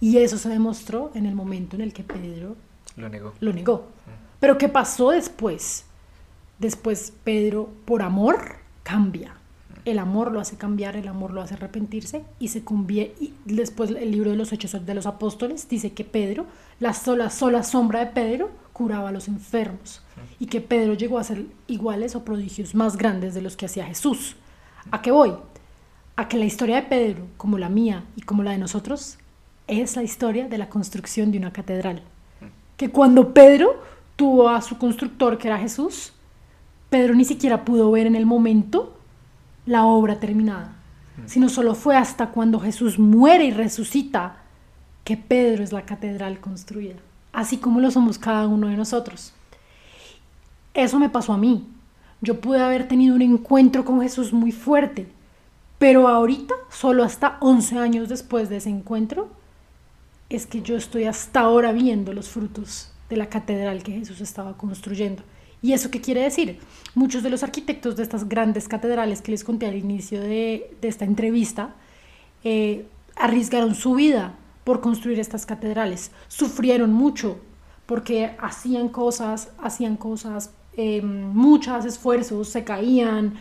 Y eso se demostró en el momento en el que Pedro lo negó. Lo negó. Pero ¿qué pasó después? Después Pedro, por amor, cambia el amor lo hace cambiar, el amor lo hace arrepentirse y se convierte. Y después el libro de los Hechos de los Apóstoles dice que Pedro, la sola, sola sombra de Pedro, curaba a los enfermos y que Pedro llegó a ser iguales o prodigios más grandes de los que hacía Jesús. ¿A qué voy? A que la historia de Pedro, como la mía y como la de nosotros, es la historia de la construcción de una catedral. Que cuando Pedro tuvo a su constructor, que era Jesús, Pedro ni siquiera pudo ver en el momento la obra terminada, sino solo fue hasta cuando Jesús muere y resucita que Pedro es la catedral construida, así como lo somos cada uno de nosotros. Eso me pasó a mí. Yo pude haber tenido un encuentro con Jesús muy fuerte, pero ahorita, solo hasta 11 años después de ese encuentro, es que yo estoy hasta ahora viendo los frutos de la catedral que Jesús estaba construyendo. ¿Y eso qué quiere decir? Muchos de los arquitectos de estas grandes catedrales que les conté al inicio de, esta entrevista eh, arriesgaron su vida por construir estas catedrales. Sufrieron mucho porque hacían cosas, hacían cosas, eh, muchos esfuerzos, se caían,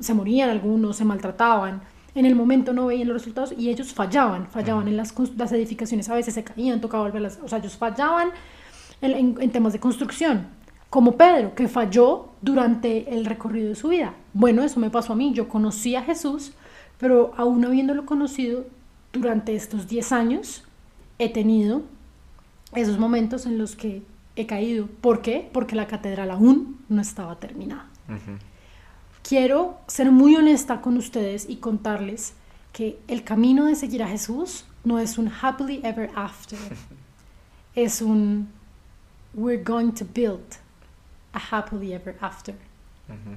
se morían algunos, se maltrataban. En el momento no veían los resultados y ellos fallaban, fallaban en las, las edificaciones, a veces se caían, tocaba volverlas, o sea, ellos fallaban en temas de construcción como Pedro, que falló durante el recorrido de su vida. Bueno, eso me pasó a mí. Yo conocí a Jesús, pero aún habiéndolo conocido durante estos 10 años, he tenido esos momentos en los que he caído. ¿Por qué? Porque la catedral aún no estaba terminada. Quiero ser muy honesta con ustedes y contarles que el camino de seguir a Jesús no es un happily ever after. es un we're going to build a happily ever after.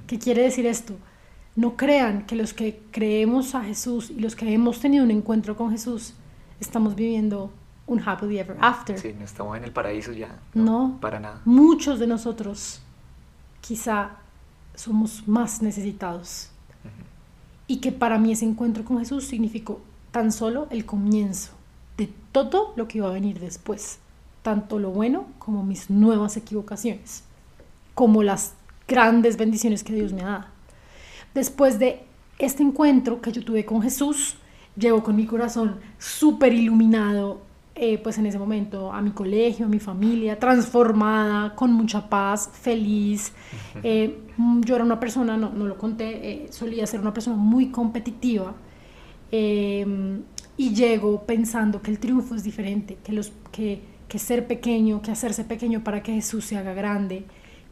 ¿Qué quiere decir esto? No crean que los que creemos a Jesús y los que hemos tenido un encuentro con Jesús estamos viviendo un happily ever after. Sí, no estamos en el paraíso ya. No, para nada. Muchos de nosotros quizá somos más necesitados. Y que para mí ese encuentro con Jesús significó tan solo el comienzo de todo lo que iba a venir después, tanto lo bueno como mis nuevas equivocaciones como las grandes bendiciones que Dios me ha dado. Después de este encuentro que yo tuve con Jesús, llevo con mi corazón súper iluminado, eh, pues en ese momento, a mi colegio, a mi familia, transformada, con mucha paz, feliz. Eh, yo era una persona, no, no lo conté, eh, solía ser una persona muy competitiva. y llego pensando que el triunfo es diferente, que, los, que, que ser pequeño, que hacerse pequeño para que Jesús se haga grande,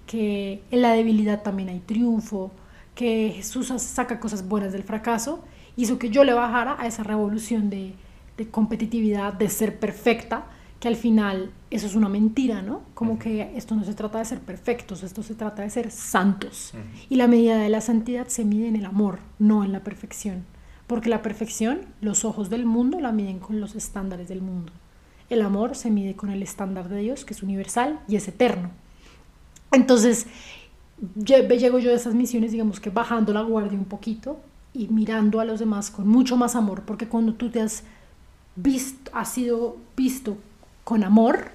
que en la debilidad también hay triunfo, que Jesús saca cosas buenas del fracaso, hizo que yo le bajara a esa revolución de, de competitividad, de ser perfecta, que al final eso es una mentira, ¿no? Como que esto no se trata de ser perfectos, esto se trata de ser santos. Y la medida de la santidad se mide en el amor, no en la perfección. Porque la perfección, los ojos del mundo la miden con los estándares del mundo. El amor se mide con el estándar de Dios, que es universal y es eterno. Entonces, llego yo a esas misiones, digamos que bajando la guardia un poquito y mirando a los demás con mucho más amor, porque cuando tú te has visto, has sido visto con amor,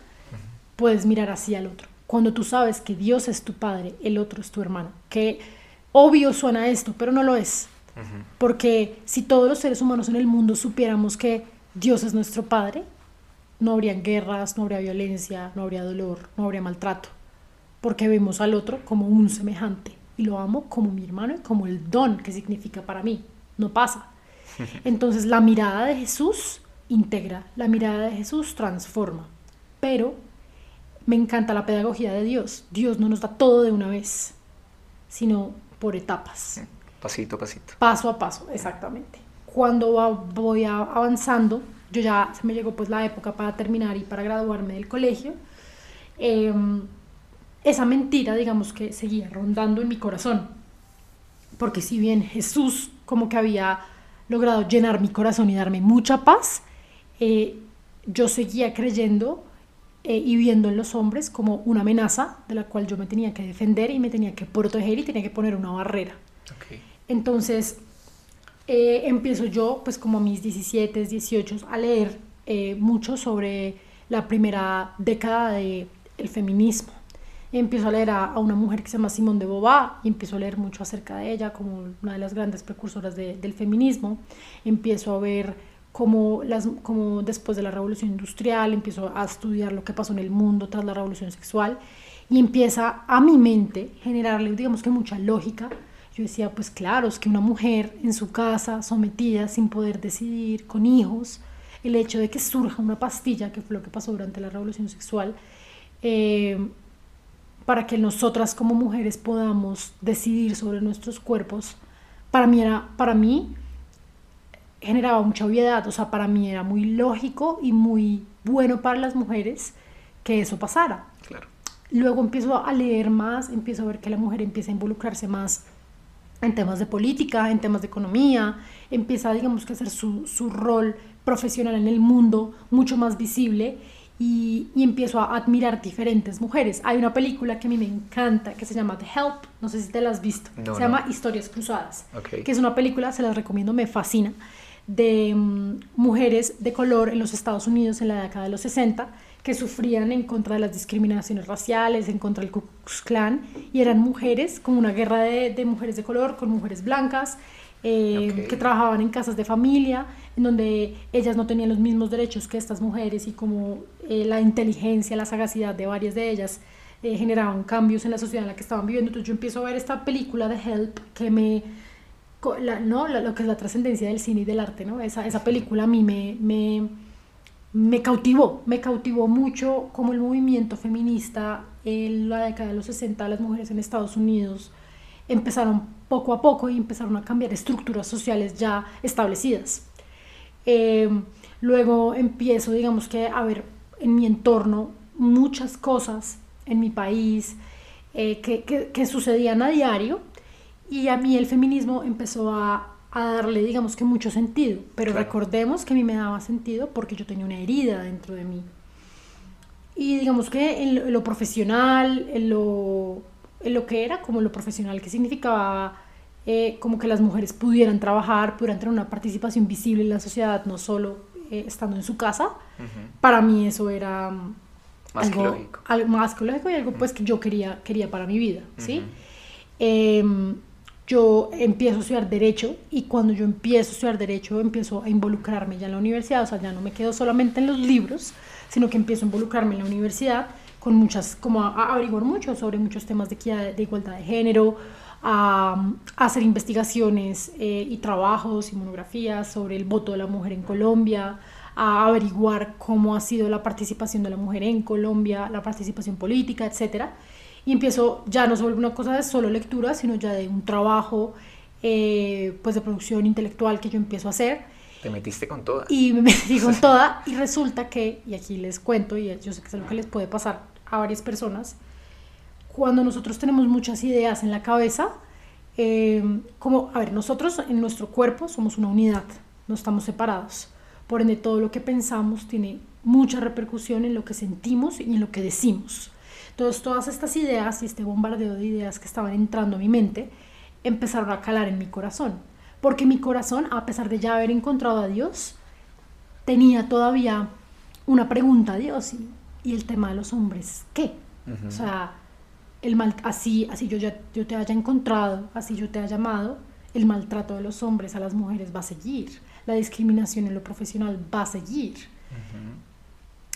puedes mirar así al otro. Cuando tú sabes que Dios es tu padre, el otro es tu hermano. Que obvio suena esto, pero no lo es. Porque si todos los seres humanos en el mundo supiéramos que Dios es nuestro padre, no habrían guerras, no habría violencia, no habría dolor, no habría maltrato. Porque vemos al otro como un semejante y lo amo como mi hermano y como el don que significa para mí. No pasa. Entonces la mirada de Jesús integra, la mirada de Jesús transforma, pero me encanta la pedagogía de Dios. Dios no nos da todo de una vez, sino por etapas. Pasito a pasito. Paso a paso, exactamente. Cuando voy avanzando, yo ya se me llegó pues la época para terminar y para graduarme del colegio, em, esa mentira, digamos que seguía rondando en mi corazón. Porque si bien Jesús como que había logrado llenar mi corazón y darme mucha paz, eh, yo seguía creyendo eh, y viendo en los hombres como una amenaza de la cual yo me tenía que defender y me tenía que proteger y tenía que poner una barrera. Entonces, eh, empiezo yo, pues como a mis 17, 18, a leer mucho sobre la primera década del el feminismo. Empiezo a leer a, una mujer que se llama Simone de Beauvoir y empiezo a leer mucho acerca de ella como una de las grandes precursoras del feminismo. Empiezo a ver como, las, como después de la revolución industrial, empiezo a estudiar lo que pasó en el mundo tras la revolución sexual y empieza a mi mente generarle, digamos que mucha lógica. Yo decía, pues claro, es que una mujer en su casa, sometida, sin poder decidir, con hijos, el hecho de que surja una pastilla, que fue lo que pasó durante la revolución sexual, eh, para que nosotras como mujeres podamos decidir sobre nuestros cuerpos, para mí era, para mí, generaba mucha obviedad, o sea, para mí era muy lógico y muy bueno para las mujeres que eso pasara. Claro. Luego empiezo a leer más, empiezo a ver que la mujer empieza a involucrarse más en temas de política, en temas de economía, empieza, digamos, que a hacer su, su rol profesional en el mundo mucho más visible y, y, empiezo a admirar diferentes mujeres. Hay una película que a mí me encanta que se llama The Help, no sé si te la has visto, se llama Historias Cruzadas, que es una película, se las recomiendo, me fascina de mm, mujeres de color en los Estados Unidos en la década de los 60 que sufrían en contra de las discriminaciones raciales, en contra del Ku Klux Klan, y eran mujeres, como una guerra de, mujeres de color con mujeres blancas, eh, que trabajaban en casas de familia, en donde ellas no tenían los mismos derechos que estas mujeres, y como eh, la inteligencia, la sagacidad de varias de ellas eh, generaban cambios en la sociedad en la que estaban viviendo. Entonces yo empiezo a ver esta película de Help que me ¿no? lo que es la trascendencia del cine y del arte, ¿no? Esa, esa película a mí me, me, me, cautivó, me cautivó mucho como el movimiento feminista en la década de los 60, las mujeres en Estados Unidos empezaron poco a poco y empezaron a cambiar estructuras sociales ya establecidas. Eh, luego empiezo, digamos que, a ver en mi entorno muchas cosas en mi país eh, que, que, que sucedían a diario y a mí el feminismo empezó a, a darle, digamos que mucho sentido, pero recordemos que a mí me daba sentido porque yo tenía una herida dentro de mí. Y digamos que en lo, profesional, en lo, en lo, que era como lo profesional, que significaba eh, como que las mujeres pudieran trabajar, pudieran tener una participación visible en la sociedad, no solo eh, estando en su casa, para mí eso era más algo, lógico. algo más que lógico y algo pues que yo quería, quería para mi vida, ¿sí? Em, yo empiezo a estudiar derecho y cuando yo empiezo a estudiar derecho empiezo a involucrarme ya en la universidad, o sea, ya no me quedo solamente en los libros, sino que empiezo a involucrarme en la universidad con muchas, como a, averiguar mucho sobre muchos temas de, de igualdad de género, a, hacer investigaciones eh, y trabajos y monografías sobre el voto de la mujer en Colombia, a averiguar cómo ha sido la participación de la mujer en Colombia, la participación política, etcétera y empiezo, ya no vuelve una cosa de solo lectura, sino ya de un trabajo eh, pues de producción intelectual que yo empiezo a hacer. Te metiste con toda. Y me metí con toda y resulta que, y aquí les cuento, y yo sé que es algo que les puede pasar a varias personas, cuando nosotros tenemos muchas ideas en la cabeza, eh, como, a ver, nosotros en nuestro cuerpo somos una unidad, no estamos separados. Por ende, todo lo que pensamos tiene mucha repercusión en lo que sentimos y en lo que decimos. Entonces, todas estas ideas y este bombardeo de ideas que estaban entrando a mi mente empezaron a calar en mi corazón. Porque mi corazón, a pesar de ya haber encontrado a Dios, tenía todavía una pregunta a Dios y, y el tema de los hombres, ¿qué? O sea, el mal, así, así yo, ya, yo te haya encontrado, así yo te haya llamado, el maltrato de los hombres a las mujeres va a seguir, la discriminación en lo profesional va a seguir.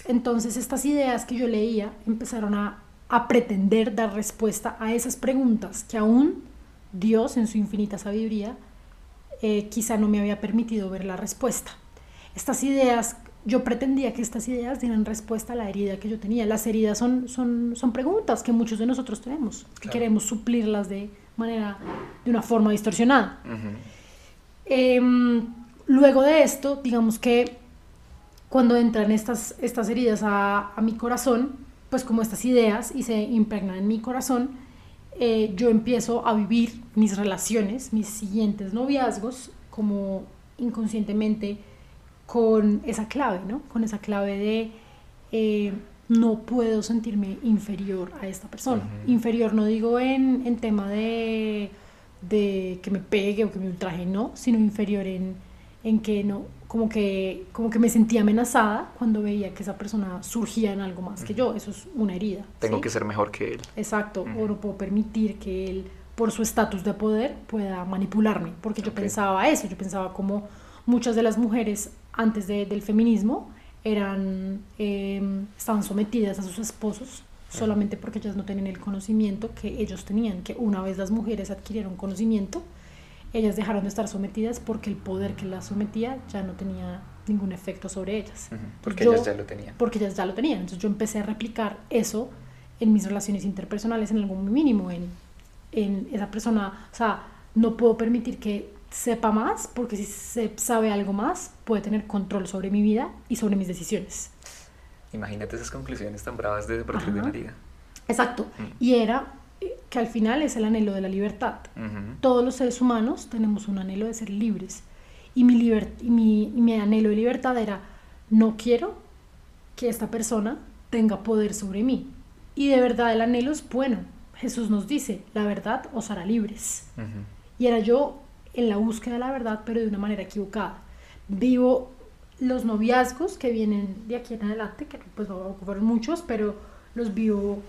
Entonces estas ideas que yo leía empezaron a, a pretender dar respuesta a esas preguntas que aún Dios en su infinita sabiduría eh, quizá no me había permitido ver la respuesta. Estas ideas, yo pretendía que estas ideas dieran respuesta a la herida que yo tenía. Las heridas son, son, son preguntas que muchos de nosotros tenemos y queremos suplirlas de manera, de una forma distorsionada. Em, luego de esto, digamos que cuando entran estas, estas heridas a, a mi corazón, pues como estas ideas y se impregnan en mi corazón, eh, yo empiezo a vivir mis relaciones, mis siguientes noviazgos, como inconscientemente con esa clave, ¿no? Con esa clave de eh, no puedo sentirme inferior a esta persona. Inferior no digo en, en tema de, de, que me pegue o que me ultraje, no, sino inferior en, en que no, como que, como que me sentía amenazada cuando veía que esa persona surgía en algo más que yo. Eso es una herida. Tengo que ser mejor que él. Exacto, o no puedo permitir que él, por su estatus de poder, pueda manipularme, porque yo pensaba eso, yo pensaba como muchas de las mujeres antes del feminismo eran, em, estaban sometidas a sus esposos solamente porque ellas no tenían el conocimiento que ellos tenían, que una vez las mujeres adquirieron conocimiento, ellas dejaron de estar sometidas porque el poder que las sometía ya no tenía ningún efecto sobre ellas. Porque ellas ya lo tenían. Porque ellas ya lo tenían. Entonces yo empecé a replicar eso en mis relaciones interpersonales en algún mínimo, en, en esa persona, o sea, no puedo permitir que sepa más, porque si se sabe algo más, puede tener control sobre mi vida y sobre mis decisiones. Imagínate esas conclusiones tan bravas de partir de liga. Exacto. Y era que al final es el anhelo de la libertad. Todos los seres humanos tenemos un anhelo de ser libres. Y mi, y mi, mi anhelo de libertad era, no quiero que esta persona tenga poder sobre mí. Y de verdad el anhelo es bueno. Jesús nos dice, la verdad os hará libres. Y era yo en la búsqueda de la verdad, pero de una manera equivocada. Vivo los noviazgos que vienen de aquí en adelante, que pues no ocupar muchos, pero los vivo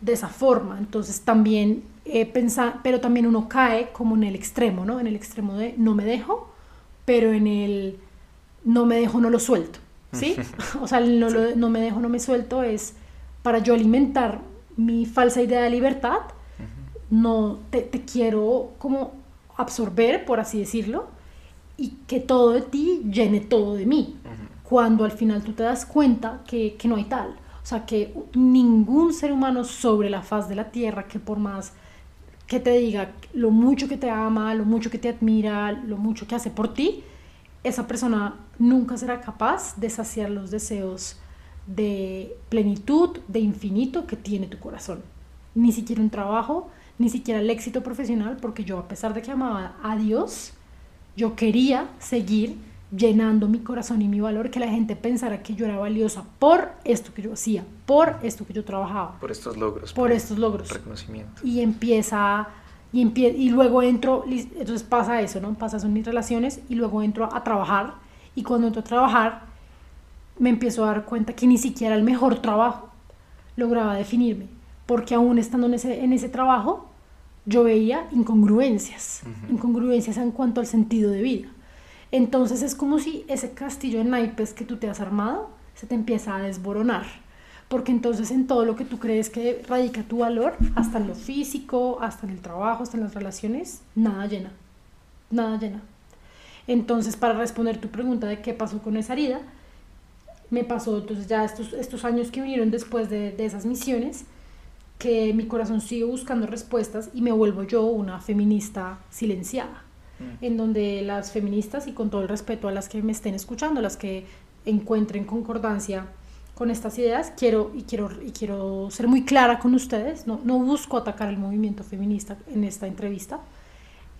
de esa forma. Entonces también eh, pensar, pero también uno cae como en el extremo, ¿no? En el extremo de no me dejo, pero en el no me dejo, no lo suelto, ¿sí? o sea, el no, no me dejo, no me suelto es para yo alimentar mi falsa idea de libertad, no te, te, quiero como absorber, por así decirlo, y que todo de ti llene todo de mí. Cuando al final tú te das cuenta que, que no hay tal. O sea, que ningún ser humano sobre la faz de la tierra, que por más que te diga lo mucho que te ama, lo mucho que te admira, lo mucho que hace por ti, esa persona nunca será capaz de saciar los deseos de plenitud, de infinito que tiene tu corazón. Ni siquiera un trabajo, ni siquiera el éxito profesional, porque yo a pesar de que amaba a Dios, yo quería seguir llenando mi corazón y mi valor, que la gente pensara que yo era valiosa por esto que yo hacía, por esto que yo trabajaba. Por estos logros. Por, estos logros. Reconocimiento. Y empieza, y, y luego entro, entonces pasa eso, ¿no? Pasa eso en mis relaciones y luego entro a, trabajar y cuando entro a trabajar me empiezo a dar cuenta que ni siquiera el mejor trabajo lograba definirme, porque aún estando en ese, en ese trabajo yo veía incongruencias, incongruencias en cuanto al sentido de vida entonces es como si ese castillo de naipes que tú te has armado se te empieza a desboronar. Porque entonces en todo lo que tú crees que radica tu valor, hasta en lo físico, hasta en el trabajo, hasta en las relaciones, nada llena. Nada llena. Entonces, para responder tu pregunta de qué pasó con esa herida, me pasó entonces ya estos, estos años que vinieron después de, de esas misiones, que mi corazón sigue buscando respuestas y me vuelvo yo una feminista silenciada, mm. en donde las feministas, y con todo el respeto a las que me estén escuchando, las que encuentren concordancia con estas ideas, quiero, y quiero, y quiero ser muy clara con ustedes, no, no busco atacar el movimiento feminista en esta entrevista,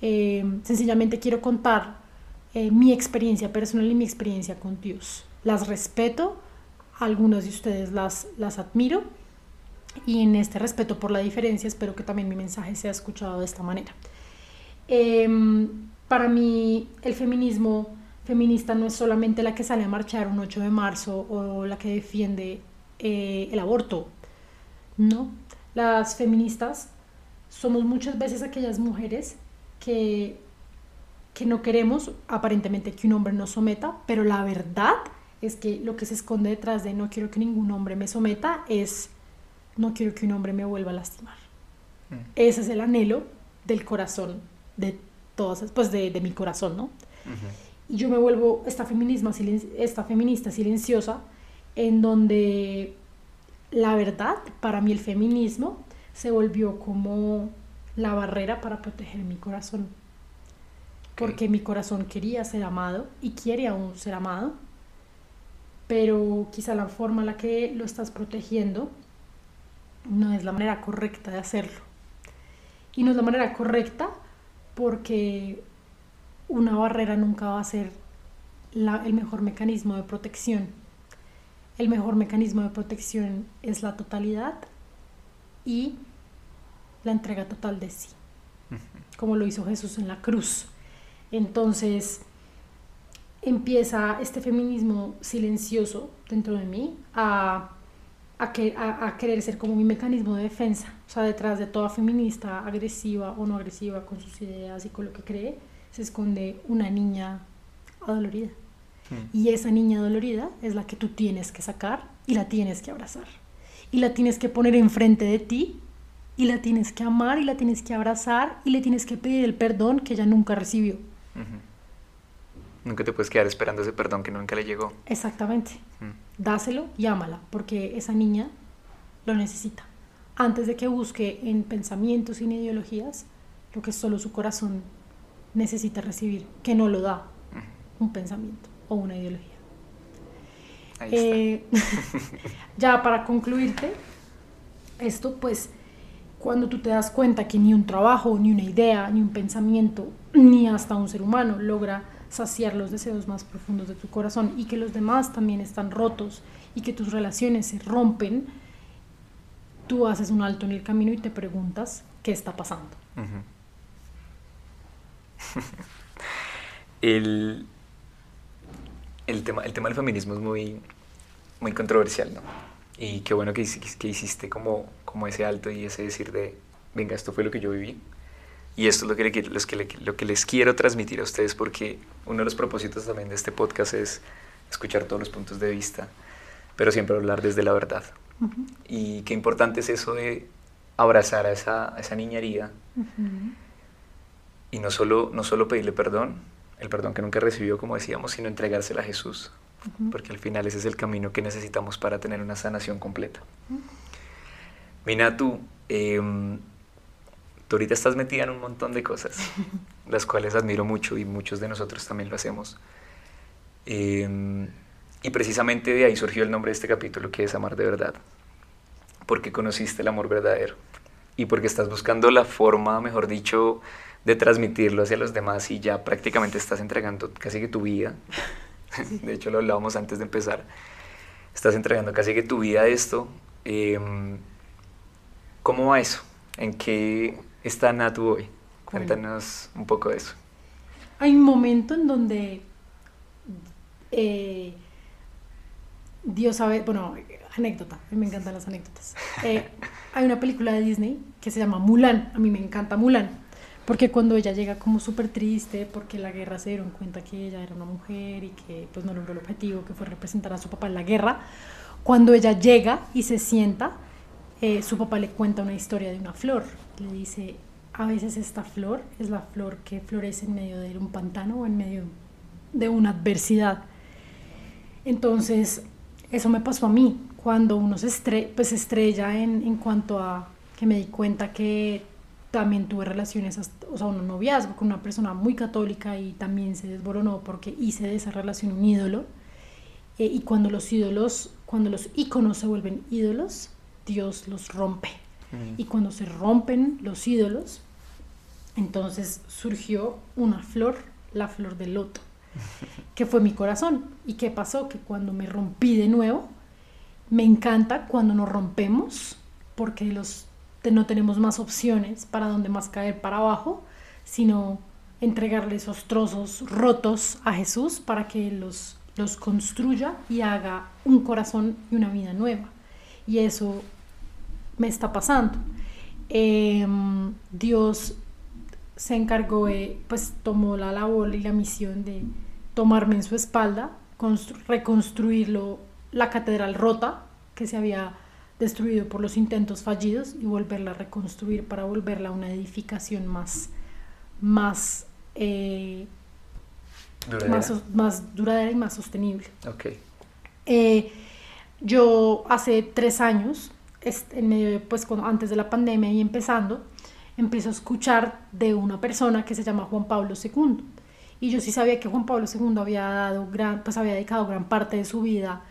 eh, sencillamente quiero contar eh, mi experiencia personal y mi experiencia con Dios. Las respeto, algunas de ustedes las, las admiro, y en este respeto por la diferencia espero que también mi mensaje sea escuchado de esta manera. Em, para mí el feminismo feminista no es solamente la que sale a marchar un 8 de marzo o la que defiende eh, el aborto, no. Las feministas somos muchas veces aquellas mujeres que, que no queremos aparentemente que un hombre nos someta, pero la verdad es que lo que se esconde detrás de no quiero que ningún hombre me someta es no quiero que un hombre me vuelva a lastimar. Mm. Ese es el anhelo del corazón, de todas, pues de, de mi corazón, ¿no? Y yo me vuelvo esta, feminismo, esta feminista silenciosa, en donde la verdad, para mí el feminismo se volvió como la barrera para proteger mi corazón. Porque mi corazón quería ser amado y quiere aún ser amado, pero quizá la forma en la que lo estás protegiendo no es la manera correcta de hacerlo. Y no es la manera correcta porque una barrera nunca va a ser el mejor mecanismo de protección. El mejor mecanismo de protección es la totalidad y la entrega total de sí, como lo hizo Jesús en la cruz. Entonces empieza este feminismo silencioso dentro de mí a a, que, a, querer ser como mi mecanismo de defensa. O sea, detrás de toda feminista agresiva o no agresiva con sus ideas y con lo que cree, se esconde una niña adolorida. Mm. Y esa niña dolorida es la que tú tienes que sacar y la tienes que abrazar. Y la tienes que poner enfrente de ti y la tienes que amar y la tienes que abrazar y le tienes que pedir el perdón que ella nunca recibió. Nunca te puedes quedar esperando ese perdón que nunca le llegó. Exactamente. Mm. Dáselo y ámala, porque esa niña lo necesita. Antes de que busque en pensamientos y en ideologías lo que solo su corazón necesita recibir, que no lo da un pensamiento o una ideología. Ahí eh, ya para concluirte, esto pues cuando tú te das cuenta que ni un trabajo, ni una idea, ni un pensamiento, ni hasta un ser humano logra saciar los deseos más profundos de tu corazón y que los demás también están rotos y que tus relaciones se rompen, tú haces un alto en el camino y te preguntas qué está pasando. el, el, tema, el tema del feminismo es muy, muy controversial, ¿no? Y qué bueno que, que hiciste como, como ese alto y ese decir de, venga, esto fue lo que yo viví y esto es lo que, los que, lo que les quiero transmitir a ustedes porque uno de los propósitos también de este podcast es escuchar todos los puntos de vista, pero siempre hablar desde la verdad. Y qué importante es eso de abrazar a esa, a esa niña herida y no solo, no solo pedirle perdón, el perdón que nunca recibió, como decíamos, sino entregársela a Jesús, porque al final ese es el camino que necesitamos para tener una sanación completa. Mina, tú... Em, tú ahorita estás metida en un montón de cosas, las cuales admiro mucho y muchos de nosotros también lo hacemos. Em, y precisamente de ahí surgió el nombre de este capítulo, que es Amar de verdad, porque conociste el amor verdadero y porque estás buscando la forma, mejor dicho, de transmitirlo hacia los demás y ya prácticamente estás entregando casi que tu vida. De hecho, lo hablábamos antes de empezar. Estás entregando casi que tu vida a esto. Em, ¿Cómo va eso? ¿En qué, está Natu hoy? Cuéntanos un poco de eso. Hay un momento en donde eh, Dios sabe, bueno, anécdota, a mí me encantan las anécdotas. Eh, hay una película de Disney que se llama Mulan, a mí me encanta Mulan, porque cuando ella llega como súper triste, porque la guerra se dieron cuenta que ella era una mujer y que pues no logró el objetivo que fue representar a su papá en la guerra, cuando ella llega y se sienta, eh, su papá le cuenta una historia de una flor le dice, a veces esta flor es la flor que florece en medio de un pantano o en medio de una adversidad. Entonces, eso me pasó a mí, cuando uno se pues, estrella en, en cuanto a que me di cuenta que también tuve relaciones, o sea, un noviazgo con una persona muy católica y también se desboronó porque hice de esa relación un ídolo. Eh, y cuando los ídolos, cuando los íconos se vuelven ídolos, Dios los rompe. Mm. Y cuando se rompen los ídolos, entonces surgió una flor, la flor del loto, que fue mi corazón. ¿Y qué pasó? Que cuando me rompí de nuevo, me encanta cuando nos rompemos, porque los no tenemos más opciones para donde más caer para abajo, sino entregarle esos trozos rotos a Jesús para que los, los construya y haga un corazón y una vida nueva. Y eso me está pasando. Em, Dios se encargó de, pues tomó la labor y la misión de tomarme en su espalda, reconstruirlo, la catedral rota que se había destruido por los intentos fallidos y volverla a reconstruir para volverla a una edificación más, más, eh, duradera. Más, duradera y más sostenible. Okay. Eh, yo hace tres años, pues antes de la pandemia y empezando, empiezo a escuchar de una persona que se llama Juan Pablo II. Y yo sí sabía que Juan Pablo II había dado pues había dedicado gran parte de su vida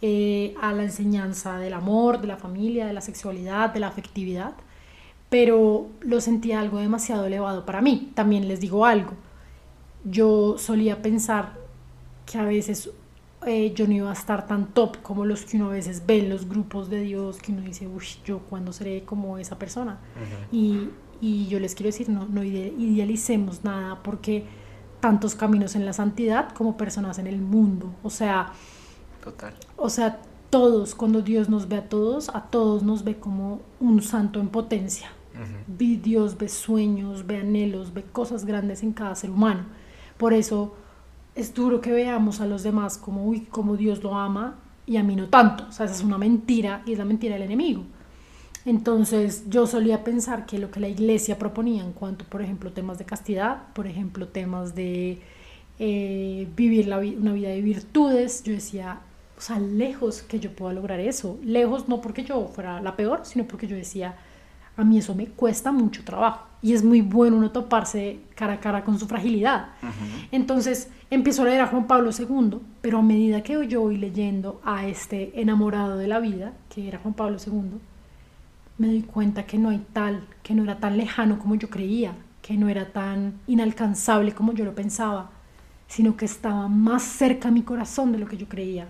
eh, a la enseñanza del amor, de la familia, de la sexualidad, de la afectividad, pero lo sentía algo demasiado elevado para mí. También les digo algo, yo solía pensar que a veces eh, yo no iba a estar tan top como los que uno a veces ve en los grupos de Dios, que uno dice, uy, yo cuándo seré como esa persona. y, y, yo les quiero decir, no, no idealicemos nada porque tantos caminos en la santidad como personas en el mundo. O sea, o sea, todos, cuando Dios nos ve a todos, a todos nos ve como un santo en potencia. Dios ve sueños, ve anhelos, ve cosas grandes en cada ser humano. Por eso es duro que veamos a los demás como, uy, como Dios lo ama y a mí no tanto. O sea, esa es una mentira y es la mentira del enemigo. Entonces yo solía pensar que lo que la iglesia proponía en cuanto, por ejemplo, temas de castidad, por ejemplo, temas de eh, vivir una vida de virtudes, yo decía, o sea, lejos que yo pueda lograr eso. Lejos no porque yo fuera la peor, sino porque yo decía, a mí eso me cuesta mucho trabajo. Y es muy bueno uno toparse cara a cara con su fragilidad. Entonces empiezo a leer a Juan Pablo II, pero a medida que yo voy leyendo a este enamorado de la vida, que era Juan Pablo II, me doy cuenta que no hay tal, que no era tan lejano como yo creía, que no era tan inalcanzable como yo lo pensaba, sino que estaba más cerca a mi corazón de lo que yo creía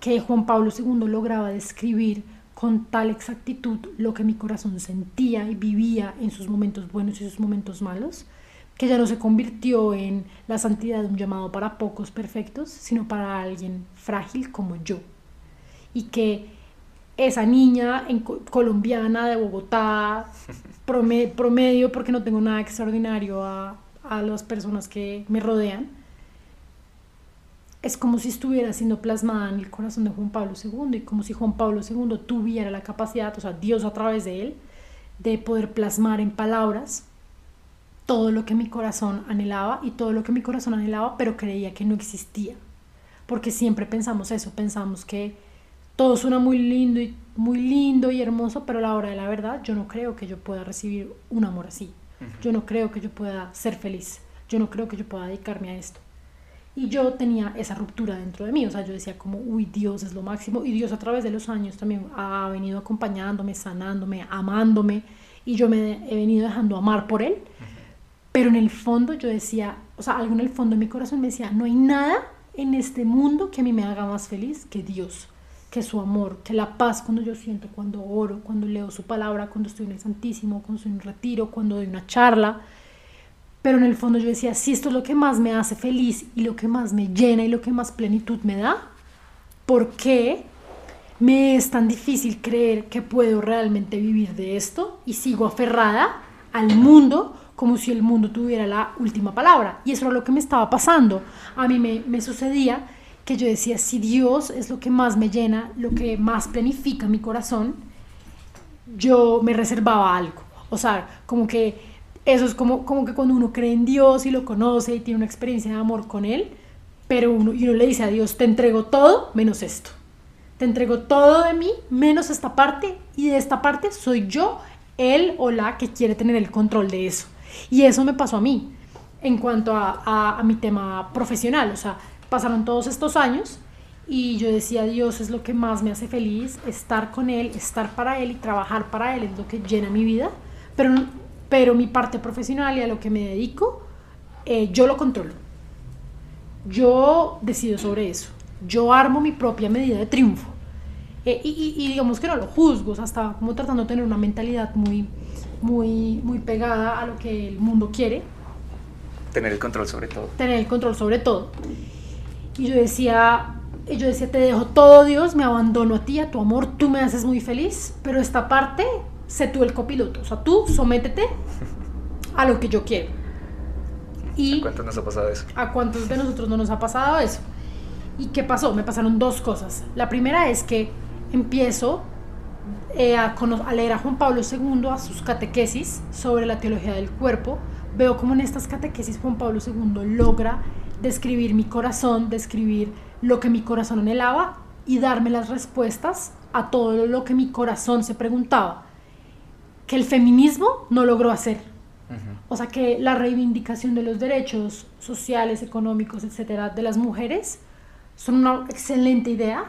que Juan Pablo II lograba describir con tal exactitud lo que mi corazón sentía y vivía en sus momentos buenos y sus momentos malos, que ya no se convirtió en la santidad de un llamado para pocos perfectos, sino para alguien frágil como yo. Y que esa niña en, colombiana de Bogotá, promedio, porque no tengo nada extraordinario a, a las personas que me rodean, es como si estuviera siendo plasmada en el corazón de Juan Pablo II y como si Juan Pablo II tuviera la capacidad, o sea, Dios a través de él, de poder plasmar en palabras todo lo que mi corazón anhelaba y todo lo que mi corazón anhelaba, pero creía que no existía. Porque siempre pensamos eso, pensamos que todo suena muy lindo y muy lindo y hermoso, pero a la hora de la verdad yo no creo que yo pueda recibir un amor así. Yo no creo que yo pueda ser feliz. Yo no creo que yo pueda dedicarme a esto. Y yo tenía esa ruptura dentro de mí, o sea, yo decía como, uy, Dios es lo máximo, y Dios a través de los años también ha venido acompañándome, sanándome, amándome, y yo me he venido dejando amar por Él, pero en el fondo yo decía, o sea, algo en el fondo de mi corazón me decía, no hay nada en este mundo que a mí me haga más feliz que Dios, que su amor, que la paz cuando yo siento, cuando oro, cuando leo su palabra, cuando estoy en el Santísimo, cuando estoy en un retiro, cuando doy una charla, pero en el fondo yo decía, si esto es lo que más me hace feliz y lo que más me llena y lo que más plenitud me da, ¿por qué me es tan difícil creer que puedo realmente vivir de esto y sigo aferrada al mundo como si el mundo tuviera la última palabra? Y eso era lo que me estaba pasando. A mí me, me sucedía que yo decía, si Dios es lo que más me llena, lo que más planifica mi corazón, yo me reservaba algo. O sea, como que eso es como, como que cuando uno cree en Dios y lo conoce y tiene una experiencia de amor con Él, pero uno, y uno le dice a Dios, te entrego todo menos esto. Te entrego todo de mí menos esta parte y de esta parte soy yo él o la que quiere tener el control de eso. Y eso me pasó a mí en cuanto a, a, mi tema profesional. O sea, pasaron todos estos años y yo decía, Dios es lo que más me hace feliz, estar con Él, estar para Él y trabajar para Él es lo que llena mi vida, pero, pero mi parte profesional y a lo que me dedico, eh, yo lo controlo. Yo decido sobre eso. Yo armo mi propia medida de triunfo. Eh, y, y, digamos que no lo juzgo, o sea, estaba como tratando de tener una mentalidad muy, muy, muy pegada a lo que el mundo quiere. Tener el control sobre todo. Tener el control sobre todo. Y yo decía, yo decía, te dejo todo Dios, me abandono a ti, a tu amor, tú me haces muy feliz, pero esta parte, sé tú el copiloto, o sea, tú sométete a lo que yo quiero. Y ¿A cuántos nos ha pasado eso? ¿A cuántos de nosotros no nos ha pasado eso? ¿Y qué pasó? Me pasaron dos cosas. La primera es que empiezo eh, a, a, leer a Juan Pablo II, a sus catequesis sobre la teología del cuerpo. Veo cómo en estas catequesis Juan Pablo II logra describir mi corazón, describir lo que mi corazón anhelaba y darme las respuestas a todo lo que mi corazón se preguntaba, que el feminismo no logró hacer. O sea que la reivindicación de los derechos sociales, económicos, etcétera, de las mujeres son una excelente idea,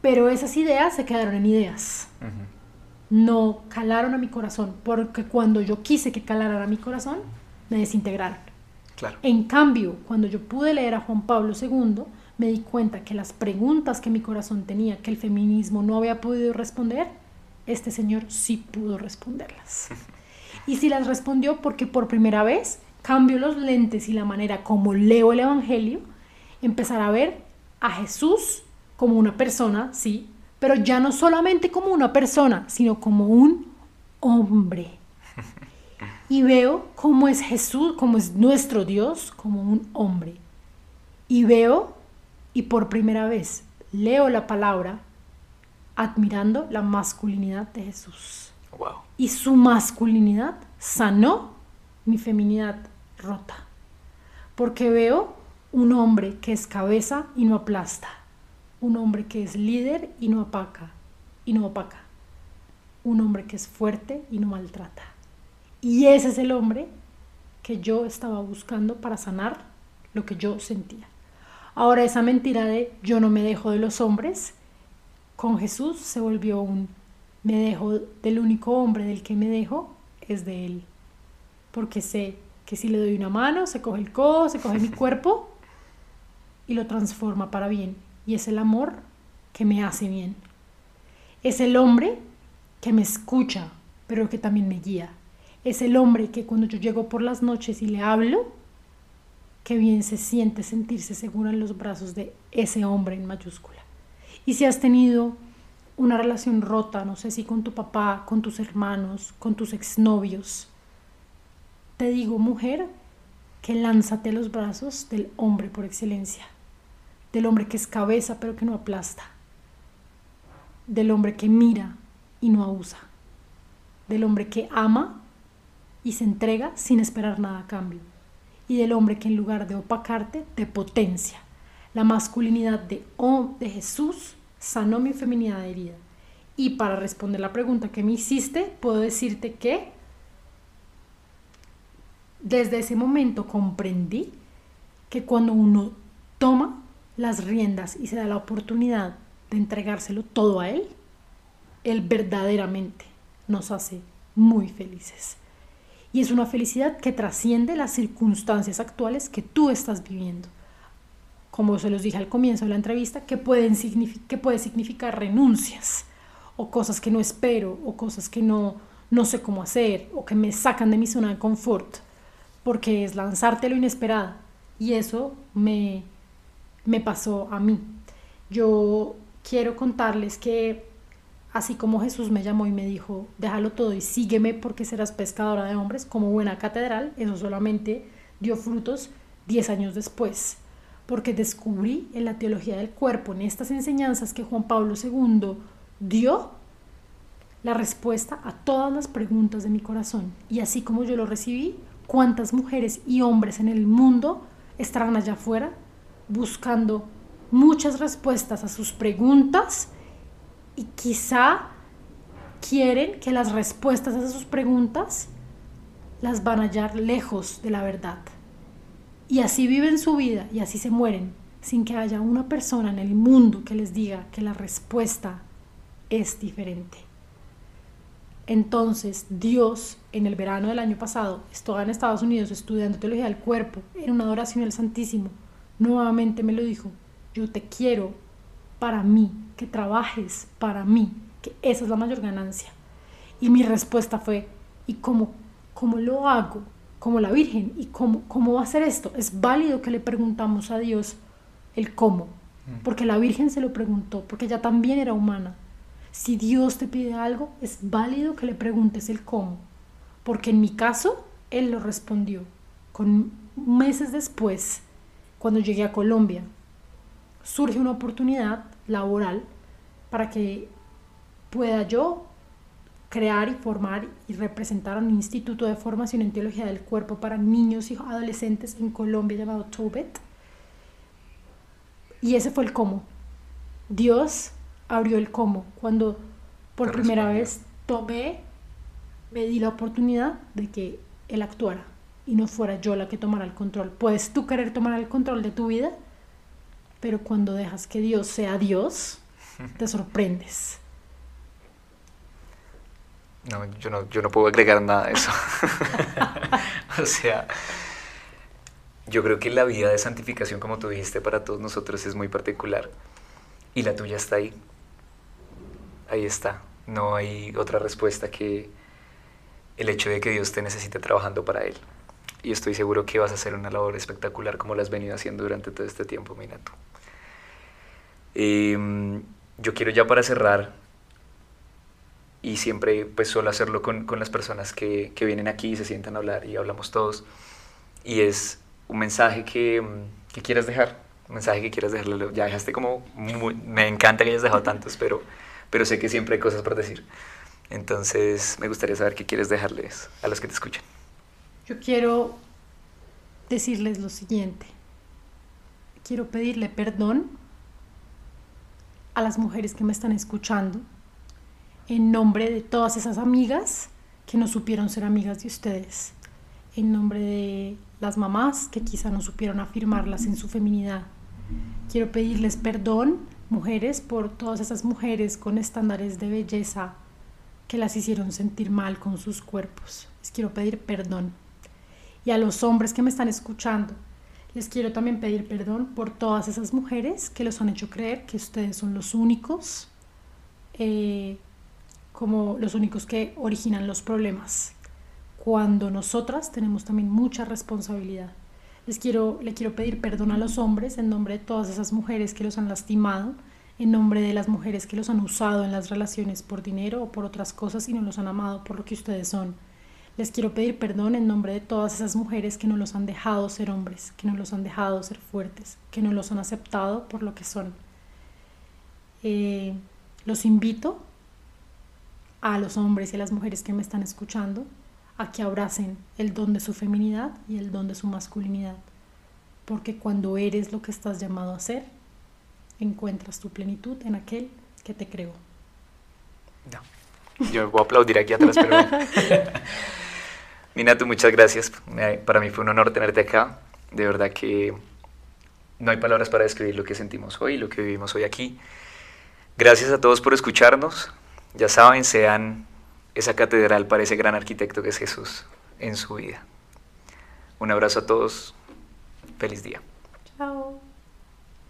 pero esas ideas se quedaron en ideas. No calaron a mi corazón, porque cuando yo quise que calaran a mi corazón, me desintegraron. Claro. En cambio, cuando yo pude leer a Juan Pablo II, me di cuenta que las preguntas que mi corazón tenía, que el feminismo no había podido responder, este señor sí pudo responderlas. Y sí las respondió porque por primera vez cambio los lentes y la manera como leo el Evangelio, empezar a ver a Jesús como una persona, sí, pero ya no solamente como una persona, sino como un hombre. Y veo cómo es Jesús, cómo es nuestro Dios, como un hombre. Y veo y por primera vez leo la palabra admirando la masculinidad de Jesús. Y su masculinidad sanó mi feminidad rota. Porque veo un hombre que es cabeza y no aplasta. Un hombre que es líder y no apaca. Y no opaca. Un hombre que es fuerte y no maltrata. Y ese es el hombre que yo estaba buscando para sanar lo que yo sentía. Ahora esa mentira de yo no me dejo de los hombres, con Jesús se volvió un me dejo del único hombre del que me dejo, es de él. Porque sé que si le doy una mano, se coge el codo, se coge mi cuerpo y lo transforma para bien. Y es el amor que me hace bien. Es el hombre que me escucha, pero que también me guía. Es el hombre que cuando yo llego por las noches y le hablo, qué bien se siente sentirse segura en los brazos de ese hombre en mayúscula. Y si has tenido una relación rota, no sé si con tu papá, con tus hermanos, con tus exnovios, te digo, mujer, que lánzate a los brazos del hombre por excelencia, del hombre que es cabeza pero que no aplasta, del hombre que mira y no abusa, del hombre que ama y se entrega sin esperar nada a cambio y del hombre que en lugar de opacarte te potencia. La masculinidad de, oh, de Jesús sanó mi feminidad herida. Y para responder la pregunta que me hiciste, puedo decirte que desde ese momento comprendí que cuando uno toma las riendas y se da la oportunidad de entregárselo todo a Él, Él verdaderamente nos hace muy felices. Y es una felicidad que trasciende las circunstancias actuales que tú estás viviendo. Como se los dije al comienzo de la entrevista, que, pueden que puede significar renuncias o cosas que no espero o cosas que no, no sé cómo hacer o que me sacan de mi zona de confort, porque es lanzarte lo inesperado. Y eso me, me pasó a mí. Yo quiero contarles que así como Jesús me llamó y me dijo, déjalo todo y sígueme porque serás pescadora de hombres, como buena catedral, eso solamente dio frutos diez años después, porque descubrí en la teología del cuerpo, en estas enseñanzas que Juan Pablo II dio, la respuesta a todas las preguntas de mi corazón. Y así como yo lo recibí, cuántas mujeres y hombres en el mundo estarán allá afuera buscando muchas respuestas a sus preguntas y quizá quieren que las respuestas a sus preguntas las van a hallar lejos de la verdad. Y así viven su vida y así se mueren sin que haya una persona en el mundo que les diga que la respuesta es diferente. Entonces Dios en el verano del año pasado estaba en Estados Unidos estudiando teología del cuerpo en una adoración al Santísimo. Nuevamente me lo dijo, yo te quiero para mí, que trabajes para mí, que esa es la mayor ganancia. Y mi respuesta fue, ¿y cómo, cómo lo hago? Como la Virgen, ¿y cómo, cómo va a ser esto? Es válido que le preguntamos a Dios el cómo, mm. porque la Virgen se lo preguntó, porque ella también era humana. Si Dios te pide algo, es válido que le preguntes el cómo, porque en mi caso, Él lo respondió. Con meses después, cuando llegué a Colombia, surge una oportunidad laboral para que pueda yo crear y formar y representar un instituto de formación en teología del cuerpo para niños y adolescentes en Colombia llamado Tobet. Y ese fue el cómo. Dios abrió el cómo cuando por primera vez tomé, me di la oportunidad de que Él actuara y no fuera yo la que tomara el control. Puedes tú querer tomar el control de tu vida, pero cuando dejas que Dios sea Dios, te sorprendes. No, yo no, yo no puedo agregar nada a eso. o sea, yo creo que la vida de santificación, como tú dijiste, para todos nosotros es muy particular. Y la tuya está ahí. Ahí está. No hay otra respuesta que el hecho de que Dios te necesite trabajando para Él. Y estoy seguro que vas a hacer una labor espectacular como la has venido haciendo durante todo este tiempo, Minato. Em, yo quiero ya para cerrar, y siempre pues suelo hacerlo con, con las personas que, que, vienen aquí y se sientan a hablar y hablamos todos, y es un mensaje que, que quieras dejar, un mensaje que quieras dejarle, ya dejaste como, me encanta que hayas dejado tantos, pero, pero sé que siempre hay cosas por decir. Entonces me gustaría saber qué quieres dejarles a los que te escuchan. Yo quiero decirles lo siguiente. Quiero pedirle perdón a las mujeres que me están escuchando, en nombre de todas esas amigas que no supieron ser amigas de ustedes, en nombre de las mamás que quizá no supieron afirmarlas en su feminidad. Quiero pedirles perdón, mujeres, por todas esas mujeres con estándares de belleza que las hicieron sentir mal con sus cuerpos. Les quiero pedir perdón. Y a los hombres que me están escuchando, les quiero también pedir perdón por todas esas mujeres que los han hecho creer que ustedes son los únicos, eh, como los únicos que originan los problemas, cuando nosotras tenemos también mucha responsabilidad. Les quiero, le quiero pedir perdón a los hombres en nombre de todas esas mujeres que los han lastimado, en nombre de las mujeres que los han usado en las relaciones por dinero o por otras cosas y no los han amado por lo que ustedes son les quiero pedir perdón en nombre de todas esas mujeres que no los han dejado ser hombres, que no los han dejado ser fuertes, que no los han aceptado por lo que son. Eh, los invito a los hombres y a las mujeres que me están escuchando a que abracen el don de su feminidad y el don de su masculinidad, porque cuando eres lo que estás llamado a ser, encuentras tu plenitud en aquel que te creó. No. Yo voy a aplaudir aquí atrás, pero... Minato, muchas gracias. Para mí fue un honor tenerte acá. De verdad que no hay palabras para describir lo que sentimos hoy, lo que vivimos hoy aquí. Gracias a todos por escucharnos. Ya saben, sean esa catedral para ese gran arquitecto que es Jesús en su vida. Un abrazo a todos. Feliz día.